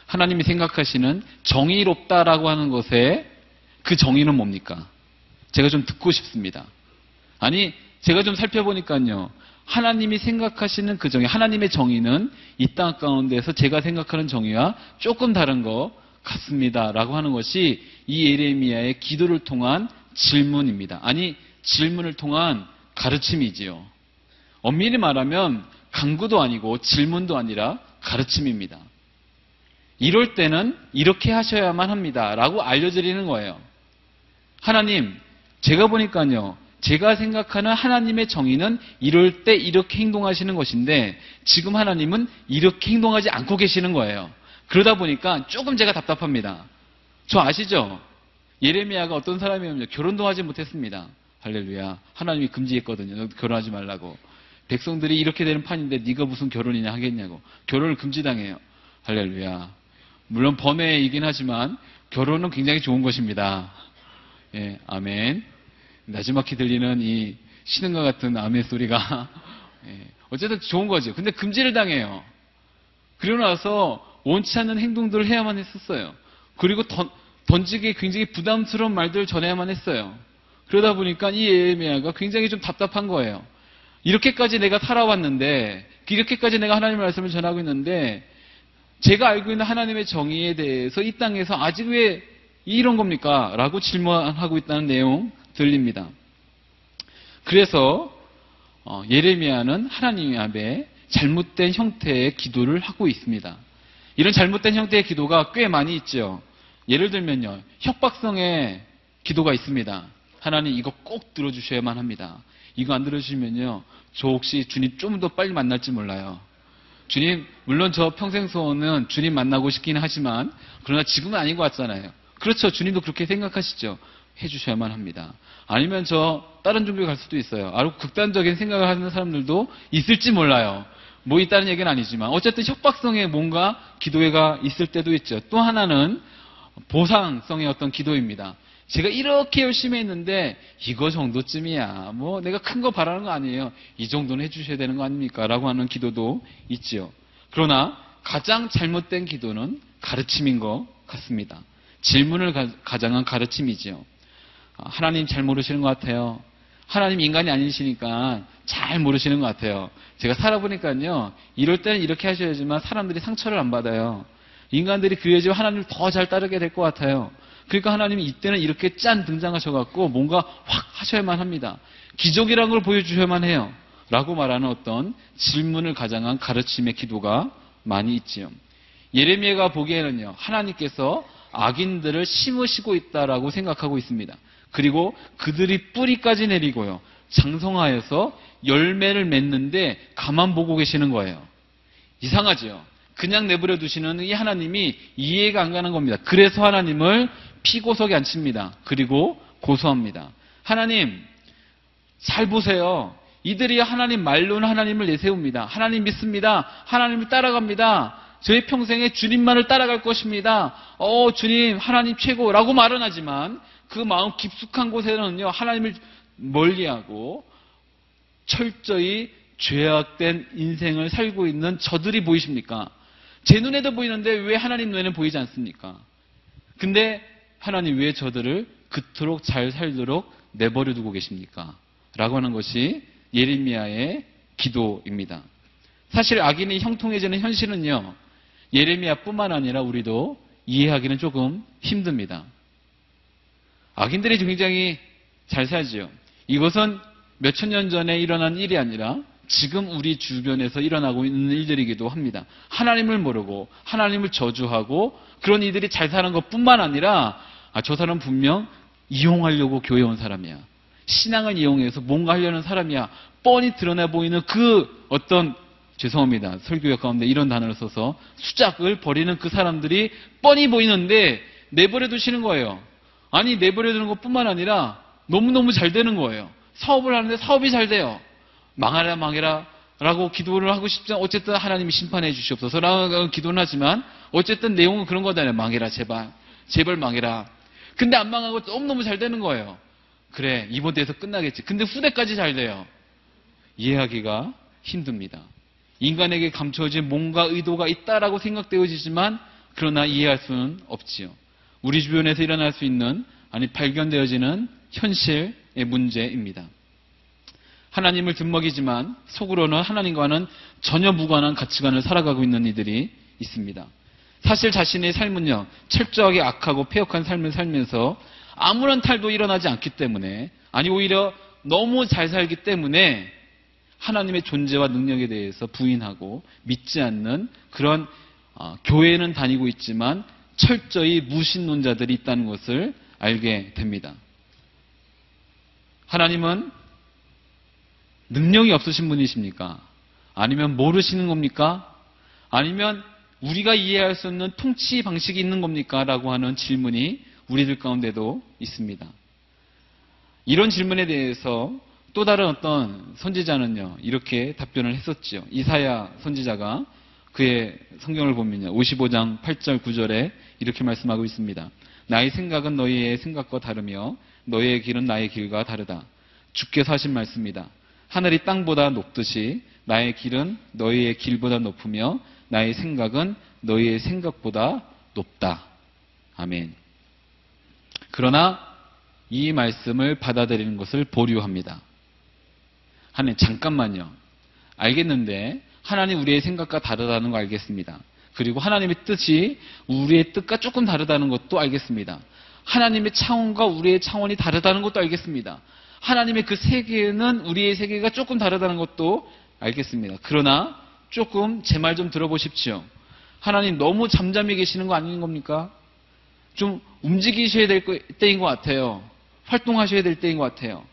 하나님이 생각하시는 정의롭다라고 하는 것에 그 정의는 뭡니까? 제가 좀 듣고 싶습니다. 아니, 제가 좀 살펴보니까요. 하나님이 생각하시는 그 정의, 하나님의 정의는 이 땅 가운데서 제가 생각하는 정의와 조금 다른 것 같습니다. 라고 하는 것이 이 예레미야의 기도를 통한 질문입니다. 아니, 질문을 통한 가르침이지요. 엄밀히 말하면 강구도 아니고 질문도 아니라 가르침입니다. 이럴 때는 이렇게 하셔야만 합니다. 라고 알려드리는 거예요. 하나님, 제가 보니까요, 제가 생각하는 하나님의 정의는 이럴 때 이렇게 행동하시는 것인데 지금 하나님은 이렇게 행동하지 않고 계시는 거예요. 그러다 보니까 조금 제가 답답합니다. 저 아시죠? 예레미야가 어떤 사람이었냐? 결혼도 하지 못했습니다. 할렐루야. 하나님이 금지했거든요. 너 결혼하지 말라고. 백성들이 이렇게 되는 판인데 네가 무슨 결혼이냐 하겠냐고. 결혼을 금지당해요. 할렐루야. 물론 번외이긴 하지만 결혼은 굉장히 좋은 것입니다. 예, 아멘. 나지막히 들리는 이 신음과 같은 아멘 소리가 예, 어쨌든 좋은 거죠. 근데 금지를 당해요. 그리고 나서 원치 않는 행동들을 해야만 했었어요. 그리고 던, 던지기 굉장히 부담스러운 말들을 전해야만 했어요. 그러다 보니까 이 예레미야가 굉장히 좀 답답한 거예요. 이렇게까지 내가 살아왔는데, 이렇게까지 내가 하나님의 말씀을 전하고 있는데, 제가 알고 있는 하나님의 정의에 대해서 이 땅에서 아직 왜 이런 겁니까? 라고 질문하고 있다는 내용 들립니다. 그래서 어, 예레미야는 하나님 앞에 잘못된 형태의 기도를 하고 있습니다. 이런 잘못된 형태의 기도가 꽤 많이 있죠. 예를 들면요. 협박성의 기도가 있습니다. 하나님 이거 꼭 들어주셔야만 합니다. 이거 안 들어주시면요. 저 혹시 주님 좀 더 빨리 만날지 몰라요. 주님, 물론 저 평생 소원은 주님 만나고 싶긴 하지만, 그러나 지금은 아닌 것 같잖아요. 그렇죠. 주님도 그렇게 생각하시죠. 해주셔야만 합니다. 아니면 저 다른 종교에 갈 수도 있어요. 아주 극단적인 생각을 하는 사람들도 있을지 몰라요. 뭐 있다는 얘기는 아니지만 어쨌든 협박성의 뭔가 기도회가 있을 때도 있죠. 또 하나는 보상성의 어떤 기도입니다. 제가 이렇게 열심히 했는데 이거 정도쯤이야. 뭐 내가 큰 거 바라는 거 아니에요. 이 정도는 해주셔야 되는 거 아닙니까? 라고 하는 기도도 있지요. 그러나 가장 잘못된 기도는 가르침인 것 같습니다. 질문을 가장한 가르침이지요. 아, 하나님 잘 모르시는 것 같아요. 하나님 인간이 아니시니까 잘 모르시는 것 같아요. 제가 살아보니까요, 이럴 때는 이렇게 하셔야지만 사람들이 상처를 안 받아요. 인간들이 그래야지 하나님을 더 잘 따르게 될 것 같아요. 그러니까 하나님이 이때는 이렇게 짠 등장하셔갖고 뭔가 확 하셔야만 합니다. 기적이라는 걸 보여주셔야만 해요. 라고 말하는 어떤 질문을 가장한 가르침의 기도가 많이 있지요. 예레미야가 보기에는요, 하나님께서 악인들을 심으시고 있다라고 생각하고 있습니다. 그리고 그들이 뿌리까지 내리고요. 장성하여서 열매를 맺는데 가만 보고 계시는 거예요. 이상하죠? 그냥 내버려 두시는 이 하나님이 이해가 안 가는 겁니다. 그래서 하나님을 피고석에 앉힙니다. 그리고 고소합니다. 하나님, 잘 보세요. 이들이 하나님 말로는 하나님을 내세웁니다. 하나님 믿습니다. 하나님을 따라갑니다. 저희 평생에 주님만을 따라갈 것입니다. 어, 주님, 하나님 최고라고 말은 하지만 그 마음 깊숙한 곳에는요, 하나님을 멀리하고 철저히 죄악된 인생을 살고 있는 저들이 보이십니까? 제 눈에도 보이는데 왜 하나님 눈에는 보이지 않습니까? 근데 하나님 왜 저들을 그토록 잘 살도록 내버려 두고 계십니까? 라고 하는 것이 예레미야의 기도입니다. 사실 악인이 형통해지는 현실은요, 예레미야뿐만 아니라 우리도 이해하기는 조금 힘듭니다. 악인들이 굉장히 잘 살지요. 이것은 몇천 년 전에 일어난 일이 아니라 지금 우리 주변에서 일어나고 있는 일들이기도 합니다. 하나님을 모르고 하나님을 저주하고 그런 이들이 잘 사는 것뿐만 아니라 아, 저 사람 분명 이용하려고 교회 온 사람이야. 신앙을 이용해서 뭔가 하려는 사람이야. 뻔히 드러내 보이는 그 어떤 죄송합니다. 설교역 가운데 이런 단어를 써서 수작을 벌이는 그 사람들이 뻔히 보이는데 내버려 두시는 거예요. 아니 내버려 두는 것뿐만 아니라 너무너무 잘 되는 거예요. 사업을 하는데 사업이 잘 돼요. 망하라 망해라 라고 기도를 하고 싶지만 어쨌든 하나님이 심판해 주시옵소서 라고 기도는 하지만 어쨌든 내용은 그런 거잖아요. 망해라 제발. 제발 망해라. 근데 안 망하고 너무너무 잘 되는 거예요. 그래 이번 대에서 끝나겠지. 근데 후대까지 잘 돼요. 이해하기가 힘듭니다. 인간에게 감춰진 뭔가 의도가 있다라고 생각되어지지만 그러나 이해할 수는 없지요. 우리 주변에서 일어날 수 있는 아니 발견되어지는 현실의 문제입니다. 하나님을 뒷먹이지만 속으로는 하나님과는 전혀 무관한 가치관을 살아가고 있는 이들이 있습니다. 사실 자신의 삶은요, 철저하게 악하고 폐역한 삶을 살면서 아무런 탈도 일어나지 않기 때문에, 아니, 오히려 너무 잘 살기 때문에 하나님의 존재와 능력에 대해서 부인하고 믿지 않는 그런 어, 교회는 다니고 있지만 철저히 무신론자들이 있다는 것을 알게 됩니다. 하나님은 능력이 없으신 분이십니까? 아니면 모르시는 겁니까? 아니면 우리가 이해할 수 없는 통치 방식이 있는 겁니까? 라고 하는 질문이 우리들 가운데도 있습니다. 이런 질문에 대해서 또 다른 어떤 선지자는요, 이렇게 답변을 했었지요. 이사야 선지자가 그의 성경을 보면요, 55장 8절 9절에 이렇게 말씀하고 있습니다. 나의 생각은 너희의 생각과 다르며 너희의 길은 나의 길과 다르다. 주께서 하신 말씀이다. 하늘이 땅보다 높듯이 나의 길은 너희의 길보다 높으며 나의 생각은 너희의 생각보다 높다. 아멘. 그러나 이 말씀을 받아들이는 것을 보류합니다. 하나님, 잠깐만요. 알겠는데, 하나님 우리의 생각과 다르다는 거 알겠습니다. 그리고 하나님의 뜻이 우리의 뜻과 조금 다르다는 것도 알겠습니다. 하나님의 차원과 우리의 차원이 다르다는 것도 알겠습니다. 하나님의 그 세계는 우리의 세계가 조금 다르다는 것도 알겠습니다. 그러나 조금 제 말 좀 들어보십시오. 하나님 너무 잠잠히 계시는 거 아닌 겁니까? 좀 움직이셔야 될 때인 것 같아요. 활동하셔야 될 때인 것 같아요.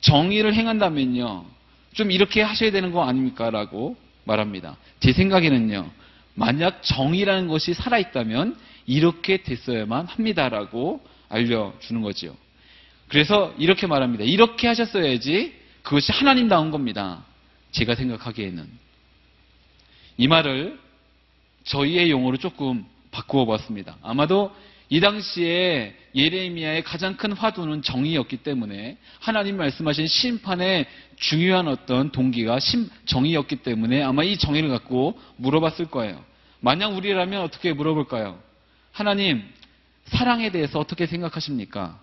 정의를 행한다면요. 좀 이렇게 하셔야 되는 거 아닙니까? 라고 말합니다. 제 생각에는요. 만약 정의라는 것이 살아있다면 이렇게 됐어야만 합니다라고 알려주는 거지요. 그래서 이렇게 말합니다. 이렇게 하셨어야지 그것이 하나님다운 겁니다. 제가 생각하기에는. 이 말을 저희의 용어로 조금 바꾸어 봤습니다. 아마도 이 당시에 예레미야의 가장 큰 화두는 정의였기 때문에 하나님 말씀하신 심판의 중요한 어떤 동기가 심, 정의였기 때문에 아마 이 정의를 갖고 물어봤을 거예요. 만약 우리라면 어떻게 물어볼까요? 하나님, 사랑에 대해서 어떻게 생각하십니까?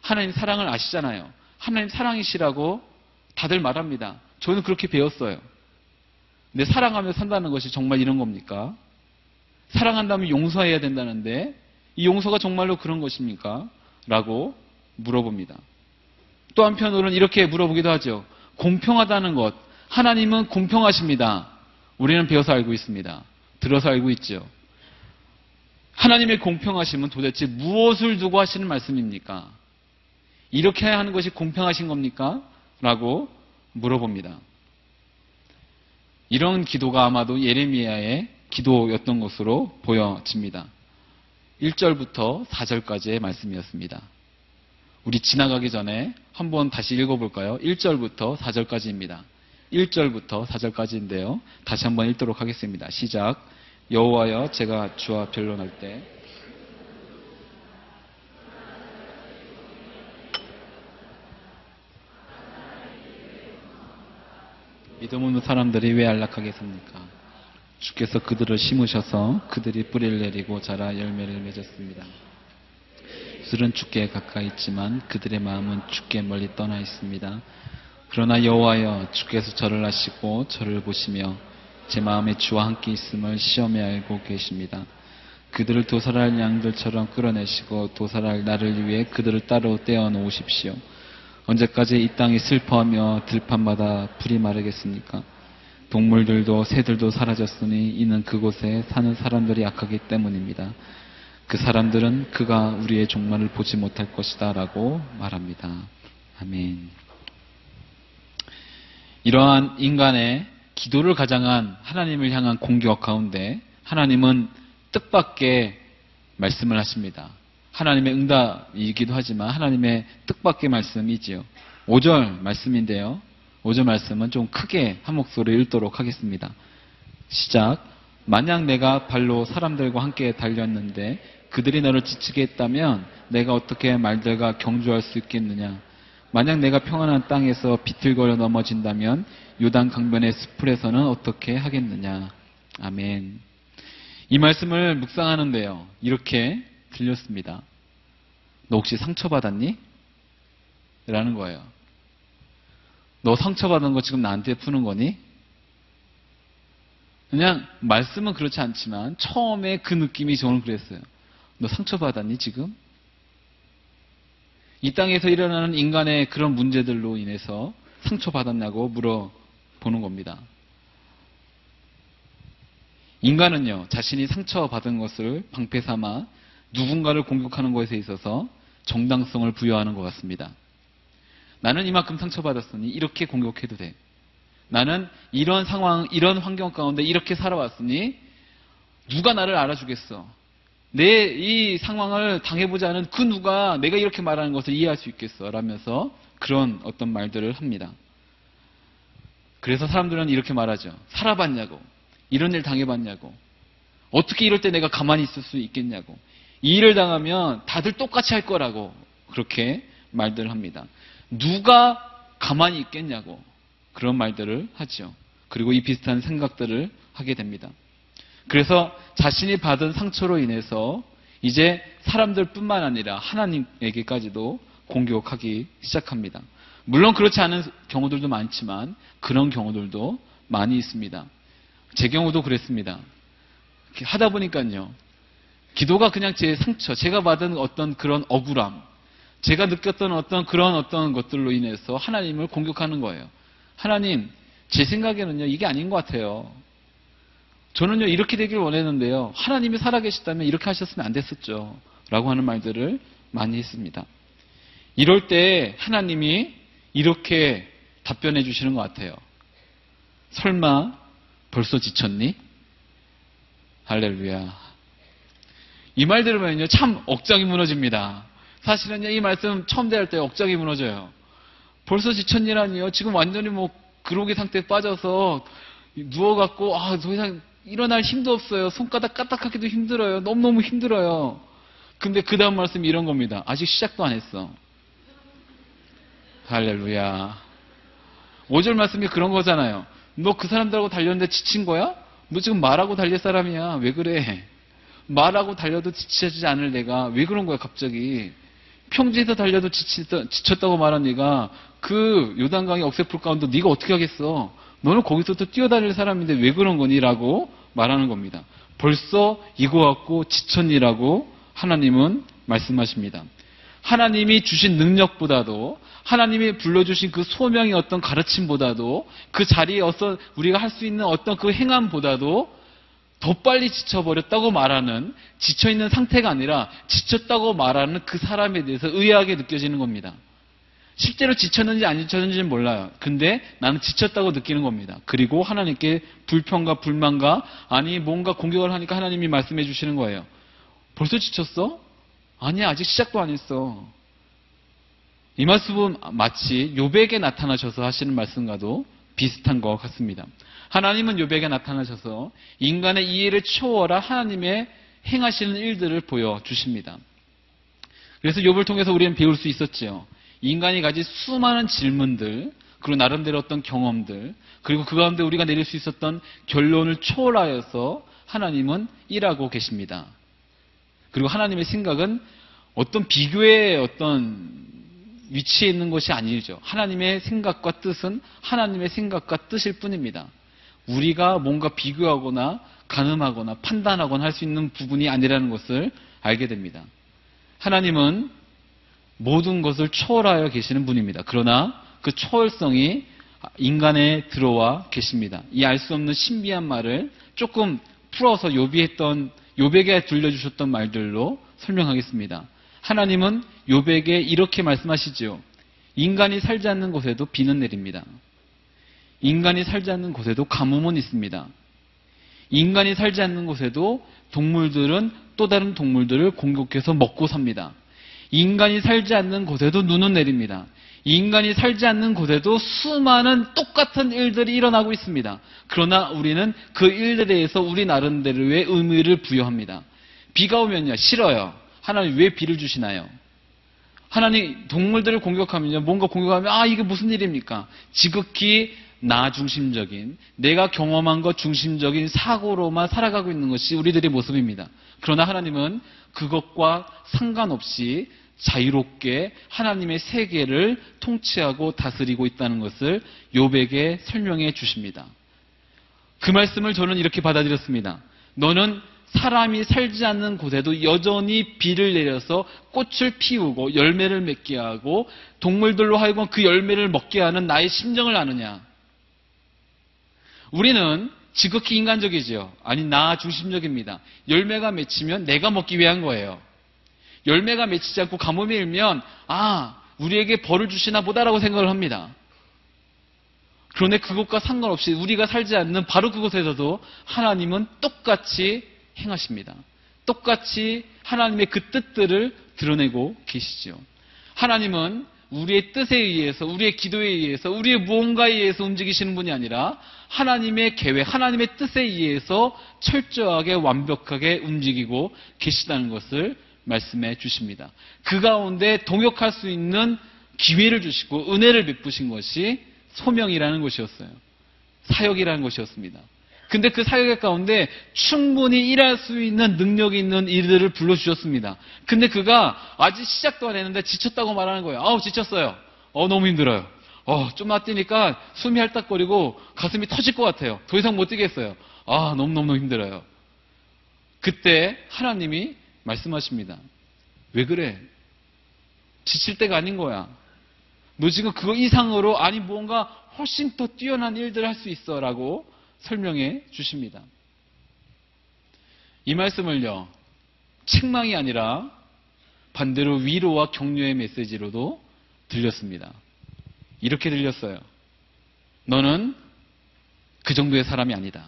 하나님 사랑을 아시잖아요. 하나님 사랑이시라고 다들 말합니다. 저는 그렇게 배웠어요. 근데 사랑하며 산다는 것이 정말 이런 겁니까? 사랑한다면 용서해야 된다는데 이 용서가 정말로 그런 것입니까? 라고 물어봅니다. 또 한편으로는 이렇게 물어보기도 하죠. 공평하다는 것. 하나님은 공평하십니다. 우리는 배워서 알고 있습니다. 들어서 알고 있죠. 하나님의 공평하심은 도대체 무엇을 두고 하시는 말씀입니까? 이렇게 하는 것이 공평하신 겁니까? 라고 물어봅니다. 이런 기도가 아마도 예레미야의 기도였던 것으로 보여집니다. 1절부터 4절까지의 말씀이었습니다. 우리 지나가기 전에 한번 다시 읽어볼까요? 1절부터 4절까지입니다. 1절부터 4절까지인데요. 다시 한번 읽도록 하겠습니다. 시작. 여호와여 제가 주와 변론할 때 믿음 없는 사람들이 왜 안락하게 삽니까? 주께서 그들을 심으셔서 그들이 뿌리를 내리고 자라 열매를 맺었습니다. 술은 주께 가까이 있지만 그들의 마음은 주께 멀리 떠나 있습니다. 그러나 여호와여 주께서 저를 아시고 저를 보시며 제 마음에 주와 함께 있음을 시험에 알고 계십니다. 그들을 도살할 양들처럼 끌어내시고 도살할 나를 위해 그들을 따로 떼어 놓으십시오. 언제까지 이 땅이 슬퍼하며 들판마다 불이 마르겠습니까? 동물들도 새들도 사라졌으니 이는 그곳에 사는 사람들이 약하기 때문입니다. 그 사람들은 그가 우리의 종말을 보지 못할 것이다 라고 말합니다. 아멘. 이러한 인간의 기도를 가장한 하나님을 향한 공격 가운데 하나님은 뜻밖의 말씀을 하십니다. 하나님의 응답이기도 하지만 하나님의 뜻밖의 말씀이지요. 5절 말씀인데요. 5절 말씀은 좀 크게 한 목소리 읽도록 하겠습니다. 시작. 만약 내가 발로 사람들과 함께 달렸는데 그들이 너를 지치게 했다면 내가 어떻게 말들과 경주할 수 있겠느냐? 만약 내가 평안한 땅에서 비틀거려 넘어진다면 요단 강변의 숲풀에서는 어떻게 하겠느냐? 아멘. 이 말씀을 묵상하는데요. 이렇게 들렸습니다. 너 혹시 상처받았니? 라는 거예요. 너 상처받은 거 지금 나한테 푸는 거니? 그냥 말씀은 그렇지 않지만 처음에 그 느낌이 저는 그랬어요. 너 상처받았니 지금? 이 땅에서 일어나는 인간의 그런 문제들로 인해서 상처받았냐고 물어보는 겁니다. 인간은요, 자신이 상처받은 것을 방패 삼아 누군가를 공격하는 것에 있어서 정당성을 부여하는 것 같습니다. 나는 이만큼 상처받았으니 이렇게 공격해도 돼. 나는 이런 상황, 이런 환경 가운데 이렇게 살아왔으니 누가 나를 알아주겠어. 내 이 상황을 당해보지 않은 그 누가 내가 이렇게 말하는 것을 이해할 수 있겠어? 라면서 그런 어떤 말들을 합니다. 그래서 사람들은 이렇게 말하죠. 살아봤냐고. 이런 일 당해봤냐고. 어떻게 이럴 때 내가 가만히 있을 수 있겠냐고. 이 일을 당하면 다들 똑같이 할 거라고. 그렇게 말들을 합니다. 누가 가만히 있겠냐고. 그런 말들을 하죠. 그리고 이 비슷한 생각들을 하게 됩니다. 그래서 자신이 받은 상처로 인해서 이제 사람들뿐만 아니라 하나님에게까지도 공격하기 시작합니다. 물론 그렇지 않은 경우들도 많지만 그런 경우들도 많이 있습니다. 제 경우도 그랬습니다. 하다 보니까요. 기도가 그냥 제 상처, 제가 받은 어떤 그런 억울함, 제가 느꼈던 어떤 그런 어떤 것들로 인해서 하나님을 공격하는 거예요. 하나님, 제 생각에는요, 이게 아닌 것 같아요. 저는요, 이렇게 되길 원했는데요. 하나님이 살아계시다면 이렇게 하셨으면 안 됐었죠. 라고 하는 말들을 많이 했습니다. 이럴 때 하나님이 이렇게 답변해 주시는 것 같아요. 설마 벌써 지쳤니? 할렐루야. 이 말 들으면요, 참 억장이 무너집니다. 사실은요, 이 말씀 처음 대할 때 억장이 무너져요. 벌써 지쳤니라니요. 지금 완전히 뭐 그로기 상태에 빠져서 누워갖고 아 더 이상 일어날 힘도 없어요. 손가락 까딱하기도 힘들어요. 너무너무 힘들어요. 근데 그 다음 말씀이 이런 겁니다. 아직 시작도 안 했어. 할렐루야. 5절 말씀이 그런 거잖아요. 너 그 사람들하고 달렸는데 지친 거야? 너 지금 말하고 달릴 사람이야. 왜 그래? 말하고 달려도 지치지 않을 내가 왜 그런 거야 갑자기? 평지에서 달려도 지쳤다, 지쳤다고 말한 네가 그 요단강의 억새풀 가운데 네가 어떻게 하겠어? 너는 거기서 또 뛰어다닐 사람인데 왜 그런 거니 라고 말하는 겁니다. 벌써 이거 갖고 지쳤니라고 하나님은 말씀하십니다. 하나님이 주신 능력보다도 하나님이 불러주신 그 소명의 어떤 가르침보다도 그 자리에 어서 우리가 할 수 있는 어떤 그 행함보다도 더 빨리 지쳐버렸다고 말하는 지쳐있는 상태가 아니라 지쳤다고 말하는 그 사람에 대해서 의아하게 느껴지는 겁니다. 실제로 지쳤는지 안 지쳤는지는 몰라요. 근데 나는 지쳤다고 느끼는 겁니다. 그리고 하나님께 불평과 불만과 아니 뭔가 공격을 하니까 하나님이 말씀해 주시는 거예요. 벌써 지쳤어? 아니 아직 시작도 안 했어. 이 말씀은 마치 요백에 나타나셔서 하시는 말씀과도 비슷한 것 같습니다. 하나님은 요백에 나타나셔서 인간의 이해를 초월한 하나님의 행하시는 일들을 보여주십니다. 그래서 욥을 통해서 우리는 배울 수 있었지요. 인간이 가진 수많은 질문들, 그리고 나름대로 어떤 경험들, 그리고 그 가운데 우리가 내릴 수 있었던 결론을 초월하여서 하나님은 일하고 계십니다. 그리고 하나님의 생각은 어떤 비교의 어떤 위치에 있는 것이 아니죠. 하나님의 생각과 뜻은 하나님의 생각과 뜻일 뿐입니다. 우리가 뭔가 비교하거나 가늠하거나 판단하거나 할 수 있는 부분이 아니라는 것을 알게 됩니다. 하나님은 모든 것을 초월하여 계시는 분입니다. 그러나 그 초월성이 인간에 들어와 계십니다. 이 알 수 없는 신비한 말을 조금 풀어서 요비했던 요백에 들려주셨던 말들로 설명하겠습니다. 하나님은 요백에 이렇게 말씀하시지요. 인간이 살지 않는 곳에도 비는 내립니다. 인간이 살지 않는 곳에도 가뭄은 있습니다. 인간이 살지 않는 곳에도 동물들은 또 다른 동물들을 공격해서 먹고 삽니다. 인간이 살지 않는 곳에도 눈은 내립니다. 인간이 살지 않는 곳에도 수많은 똑같은 일들이 일어나고 있습니다. 그러나 우리는 그 일들에 대해서 우리 나름대로의 의미를 부여합니다. 비가 오면요, 싫어요. 하나님 왜 비를 주시나요? 하나님 동물들을 공격하면요, 뭔가 공격하면 아 이게 무슨 일입니까? 지극히 나 중심적인 내가 경험한 것 중심적인 사고로만 살아가고 있는 것이 우리들의 모습입니다. 그러나 하나님은 그것과 상관없이 자유롭게 하나님의 세계를 통치하고 다스리고 있다는 것을 요백에 설명해 주십니다. 그 말씀을 저는 이렇게 받아들였습니다. 너는 사람이 살지 않는 곳에도 여전히 비를 내려서 꽃을 피우고 열매를 맺게 하고 동물들로 하여금 그 열매를 먹게 하는 나의 심정을 아느냐? 우리는 지극히 인간적이지요. 아니, 나 중심적입니다. 열매가 맺히면 내가 먹기 위한 거예요. 열매가 맺히지 않고 가뭄이 일면, 아, 우리에게 벌을 주시나 보다라고 생각을 합니다. 그런데 그것과 상관없이 우리가 살지 않는 바로 그곳에서도 하나님은 똑같이 행하십니다. 똑같이 하나님의 그 뜻들을 드러내고 계시죠. 하나님은 우리의 뜻에 의해서, 우리의 기도에 의해서, 우리의 무언가에 의해서 움직이시는 분이 아니라 하나님의 계획, 하나님의 뜻에 의해서 철저하게 완벽하게 움직이고 계시다는 것을 말씀해 주십니다. 그 가운데 동역할 수 있는 기회를 주시고 은혜를 베푸신 것이 소명이라는 것이었어요. 사역이라는 것이었습니다. 근데 그 사역 가운데 충분히 일할 수 있는 능력이 있는 이들을 불러주셨습니다. 근데 그가 아직 시작도 안 했는데 지쳤다고 말하는 거예요. 아우, 지쳤어요. 어, 너무 힘들어요. 어, 좀만 뛰니까 숨이 헐떡거리고 가슴이 터질 것 같아요. 더 이상 못 뛰겠어요. 아, 너무너무 힘들어요. 그때 하나님이 말씀하십니다. 왜 그래? 지칠 때가 아닌 거야. 너 지금 그거 이상으로 아니 무언가 훨씬 더 뛰어난 일들을 할 수 있어 라고 설명해 주십니다. 이 말씀을요, 책망이 아니라 반대로 위로와 격려의 메시지로도 들렸습니다. 이렇게 들렸어요. 너는 그 정도의 사람이 아니다.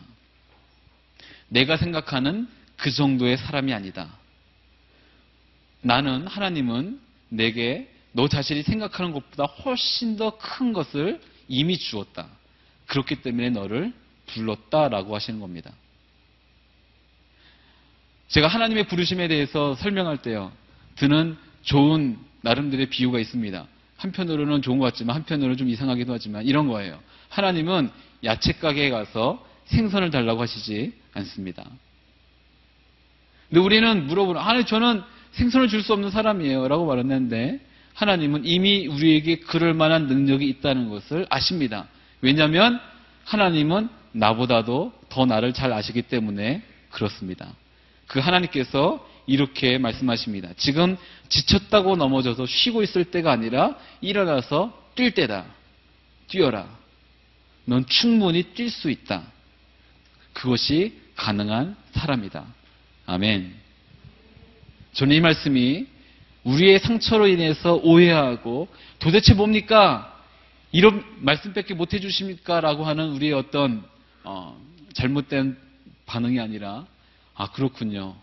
내가 생각하는 그 정도의 사람이 아니다. 나는 하나님은 내게 너 자신이 생각하는 것보다 훨씬 더 큰 것을 이미 주었다. 그렇기 때문에 너를 불렀다라고 하시는 겁니다. 제가 하나님의 부르심에 대해서 설명할 때요. 드는 좋은 나름대로의 비유가 있습니다. 한편으로는 좋은 것 같지만 한편으로는 좀 이상하기도 하지만 이런 거예요. 하나님은 야채 가게에 가서 생선을 달라고 하시지 않습니다. 근데 우리는 물어보는, 아니, 저는 생선을 줄 수 없는 사람이에요. 라고 말했는데, 하나님은 이미 우리에게 그럴 만한 능력이 있다는 것을 아십니다. 왜냐하면 하나님은 나보다도 더 나를 잘 아시기 때문에 그렇습니다. 그 하나님께서 이렇게 말씀하십니다. 지금 지쳤다고 넘어져서 쉬고 있을 때가 아니라 일어나서 뛸 때다. 뛰어라. 넌 충분히 뛸 수 있다. 그것이 가능한 사람이다. 아멘. 저는 이 말씀이 우리의 상처로 인해서 오해하고 도대체 뭡니까? 이런 말씀밖에 못 해주십니까? 라고 하는 우리의 어떤 어, 잘못된 반응이 아니라 아 그렇군요.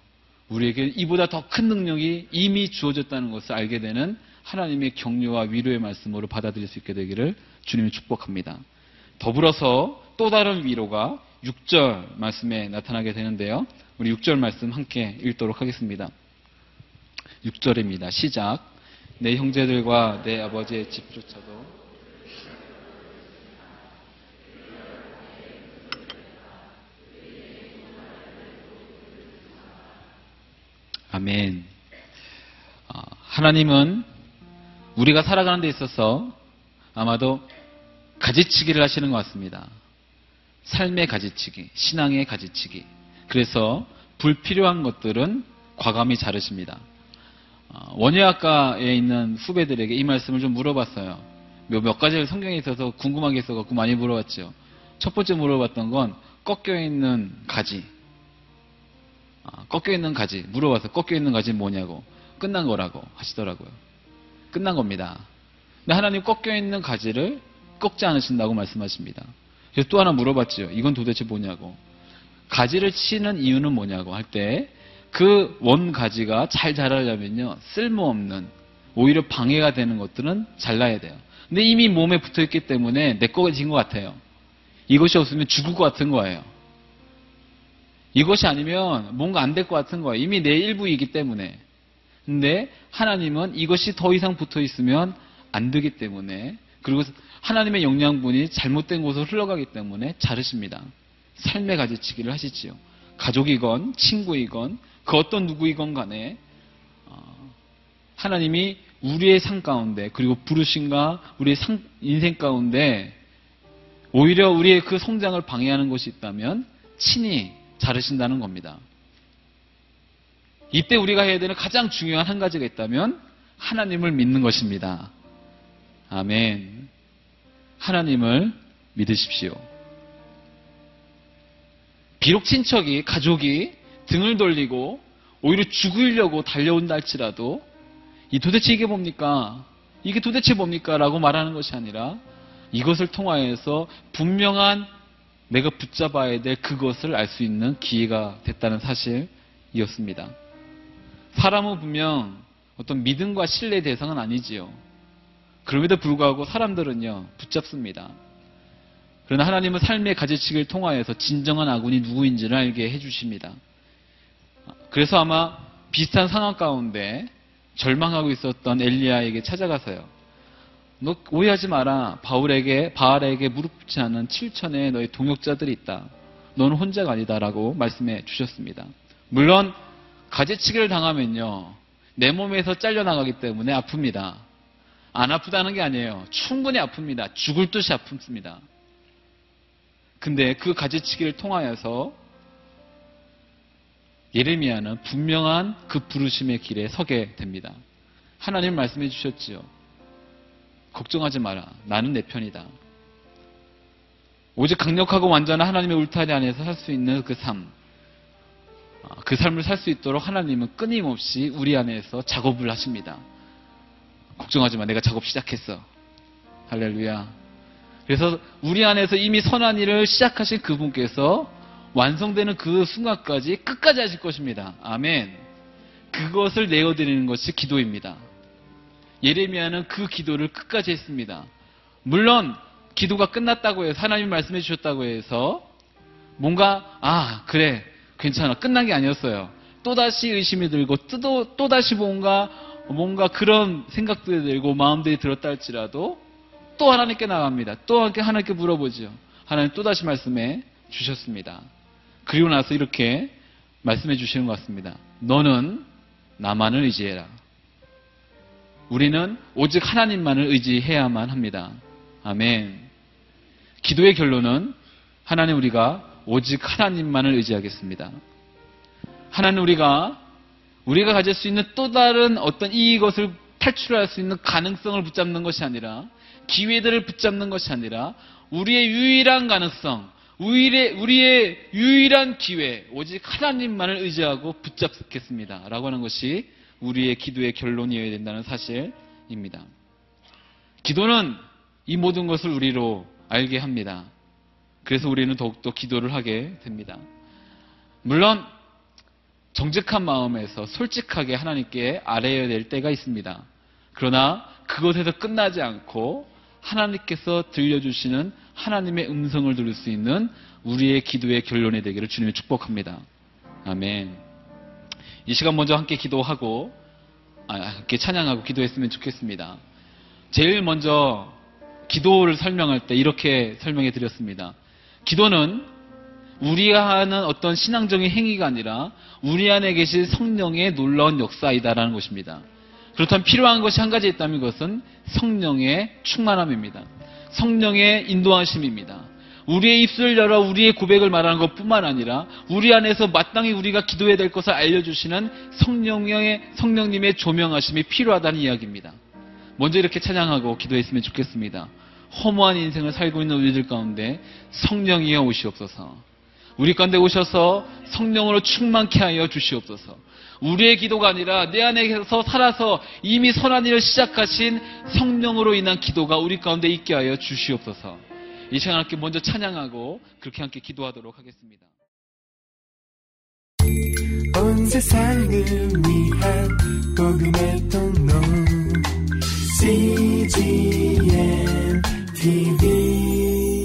우리에게 이보다 더 큰 능력이 이미 주어졌다는 것을 알게 되는 하나님의 격려와 위로의 말씀으로 받아들일 수 있게 되기를 주님이 축복합니다. 더불어서 또 다른 위로가 6절 말씀에 나타나게 되는데요. 우리 6절 말씀 함께 읽도록 하겠습니다. 6절입니다. 시작. 내 형제들과 내 아버지의 집조차도 아멘. 어, 하나님은 우리가 살아가는 데 있어서 아마도 가지치기를 하시는 것 같습니다. 삶의 가지치기, 신앙의 가지치기. 그래서 불필요한 것들은 과감히 자르십니다. 어, 원예학과에 있는 후배들에게 이 말씀을 좀 물어봤어요. 몇, 몇 가지 성경에 있어서 궁금한 게 있어서 많이 물어봤죠. 첫 번째 물어봤던 건 꺾여 있는 가지. 아, 꺾여 있는 가지. 물어봐서 꺾여 있는 가지는 뭐냐고. 끝난 거라고 하시더라고요. 끝난 겁니다. 근데 하나님 꺾여 있는 가지를 꺾지 않으신다고 말씀하십니다. 그래서 또 하나 물어봤죠. 이건 도대체 뭐냐고. 가지를 치는 이유는 뭐냐고 할 때 그 원 가지가 잘 자라려면요. 쓸모없는 오히려 방해가 되는 것들은 잘라야 돼요. 근데 이미 몸에 붙어 있기 때문에 내 거진 것 같아요. 이것이 없으면 죽을 것 같은 거예요. 이것이 아니면 뭔가 안 될 것 같은 거예요. 이미 내 일부이기 때문에. 근데 하나님은 이것이 더 이상 붙어 있으면 안 되기 때문에 그리고 하나님의 영양분이 잘못된 곳으로 흘러가기 때문에 자르십니다. 삶의 가지치기를 하시지요. 가족이건 친구이건 그 어떤 누구이건 간에 어, 하나님이 우리의 삶 가운데 그리고 부르신가 우리의 상, 인생 가운데 오히려 우리의 그 성장을 방해하는 것이 있다면 친히 자르신다는 겁니다. 이때 우리가 해야 되는 가장 중요한 한 가지가 있다면 하나님을 믿는 것입니다. 아멘. 하나님을 믿으십시오. 비록 친척이, 가족이 등을 돌리고 오히려 죽으려고 달려온다 할지라도 이 도대체 이게 뭡니까? 이게 도대체 뭡니까? 라고 말하는 것이 아니라 이것을 통하여서 분명한 내가 붙잡아야 될 그것을 알 수 있는 기회가 됐다는 사실이었습니다. 사람은 분명 어떤 믿음과 신뢰 대상은 아니지요. 그럼에도 불구하고 사람들은요, 붙잡습니다. 그러나 하나님은 삶의 가지치기를 통하여서 진정한 아군이 누구인지를 알게 해주십니다. 그래서 아마 비슷한 상황 가운데 절망하고 있었던 엘리야에게 찾아가서요. 너 오해하지 마라. 바울에게 바알에게 무릎 꿇지 않은 7천의 너의 동역자들이 있다. 너는 혼자가 아니다라고 말씀해 주셨습니다. 물론 가지치기를 당하면요. 내 몸에서 잘려나가기 때문에 아픕니다. 안 아프다는 게 아니에요. 충분히 아픕니다. 죽을 듯이 아픕니다. 근데 그 가지치기를 통하여서 예레미야는 분명한 그 부르심의 길에 서게 됩니다. 하나님 말씀해 주셨지요. 걱정하지 마라. 나는 내 편이다. 오직 강력하고 완전한 하나님의 울타리 안에서 살 수 있는 그 삶. 아, 그 삶을 살 수 있도록 하나님은 끊임없이 우리 안에서 작업을 하십니다. 걱정하지 마. 내가 작업 시작했어. 할렐루야. 그래서 우리 안에서 이미 선한 일을 시작하신 그분께서 완성되는 그 순간까지 끝까지 하실 것입니다. 아멘. 그것을 내어드리는 것이 기도입니다. 예레미야는 그 기도를 끝까지 했습니다. 물론 기도가 끝났다고 해서 하나님 말씀해 주셨다고 해서 뭔가 아 그래 괜찮아 끝난 게 아니었어요. 또 다시 의심이 들고 또, 또다시 뭔가 뭔가 그런 생각들이 들고 마음들이 들었다 할지라도 또 하나님께 나갑니다. 또 하나님께 물어보죠. 하나님 또 다시 말씀해 주셨습니다. 그리고 나서 이렇게 말씀해 주시는 것 같습니다. 너는 나만을 의지해라. 우리는 오직 하나님만을 의지해야만 합니다. 아멘. 기도의 결론은 하나님 우리가 오직 하나님만을 의지하겠습니다. 하나님 우리가 우리가 가질 수 있는 또 다른 어떤 이것을 탈출할 수 있는 가능성을 붙잡는 것이 아니라 기회들을 붙잡는 것이 아니라 우리의 유일한 가능성, 우리의, 우리의 유일한 기회, 오직 하나님만을 의지하고 붙잡겠습니다. 라고 하는 것이 우리의 기도의 결론이어야 된다는 사실입니다. 기도는 이 모든 것을 우리로 알게 합니다. 그래서 우리는 더욱더 기도를 하게 됩니다. 물론 정직한 마음에서 솔직하게 하나님께 아뢰어야 될 때가 있습니다. 그러나 그것에서 끝나지 않고 하나님께서 들려주시는 하나님의 음성을 들을 수 있는 우리의 기도의 결론이 되기를 주님이 축복합니다. 아멘. 이 시간 먼저 함께 기도하고 아, 함께 찬양하고 기도했으면 좋겠습니다. 제일 먼저 기도를 설명할 때 이렇게 설명해 드렸습니다. 기도는 우리가 하는 어떤 신앙적인 행위가 아니라 우리 안에 계신 성령의 놀라운 역사이다라는 것입니다. 그렇다면 필요한 것이 한 가지 있다면 그것은 성령의 충만함입니다. 성령의 인도하심입니다. 우리의 입술을 열어 우리의 고백을 말하는 것 뿐만 아니라 우리 안에서 마땅히 우리가 기도해야 될 것을 알려주시는 성령의, 성령님의 조명하심이 필요하다는 이야기입니다. 먼저 이렇게 찬양하고 기도했으면 좋겠습니다. 허무한 인생을 살고 있는 우리들 가운데 성령이여 오시옵소서. 우리 가운데 오셔서 성령으로 충만케 하여 주시옵소서. 우리의 기도가 아니라 내 안에서 살아서 이미 선한 일을 시작하신 성령으로 인한 기도가 우리 가운데 있게 하여 주시옵소서. 이 시간 함께 먼저 찬양하고 그렇게 함께 기도하도록 하겠습니다. 온 세상을 위한 복음의 통로 CGM TV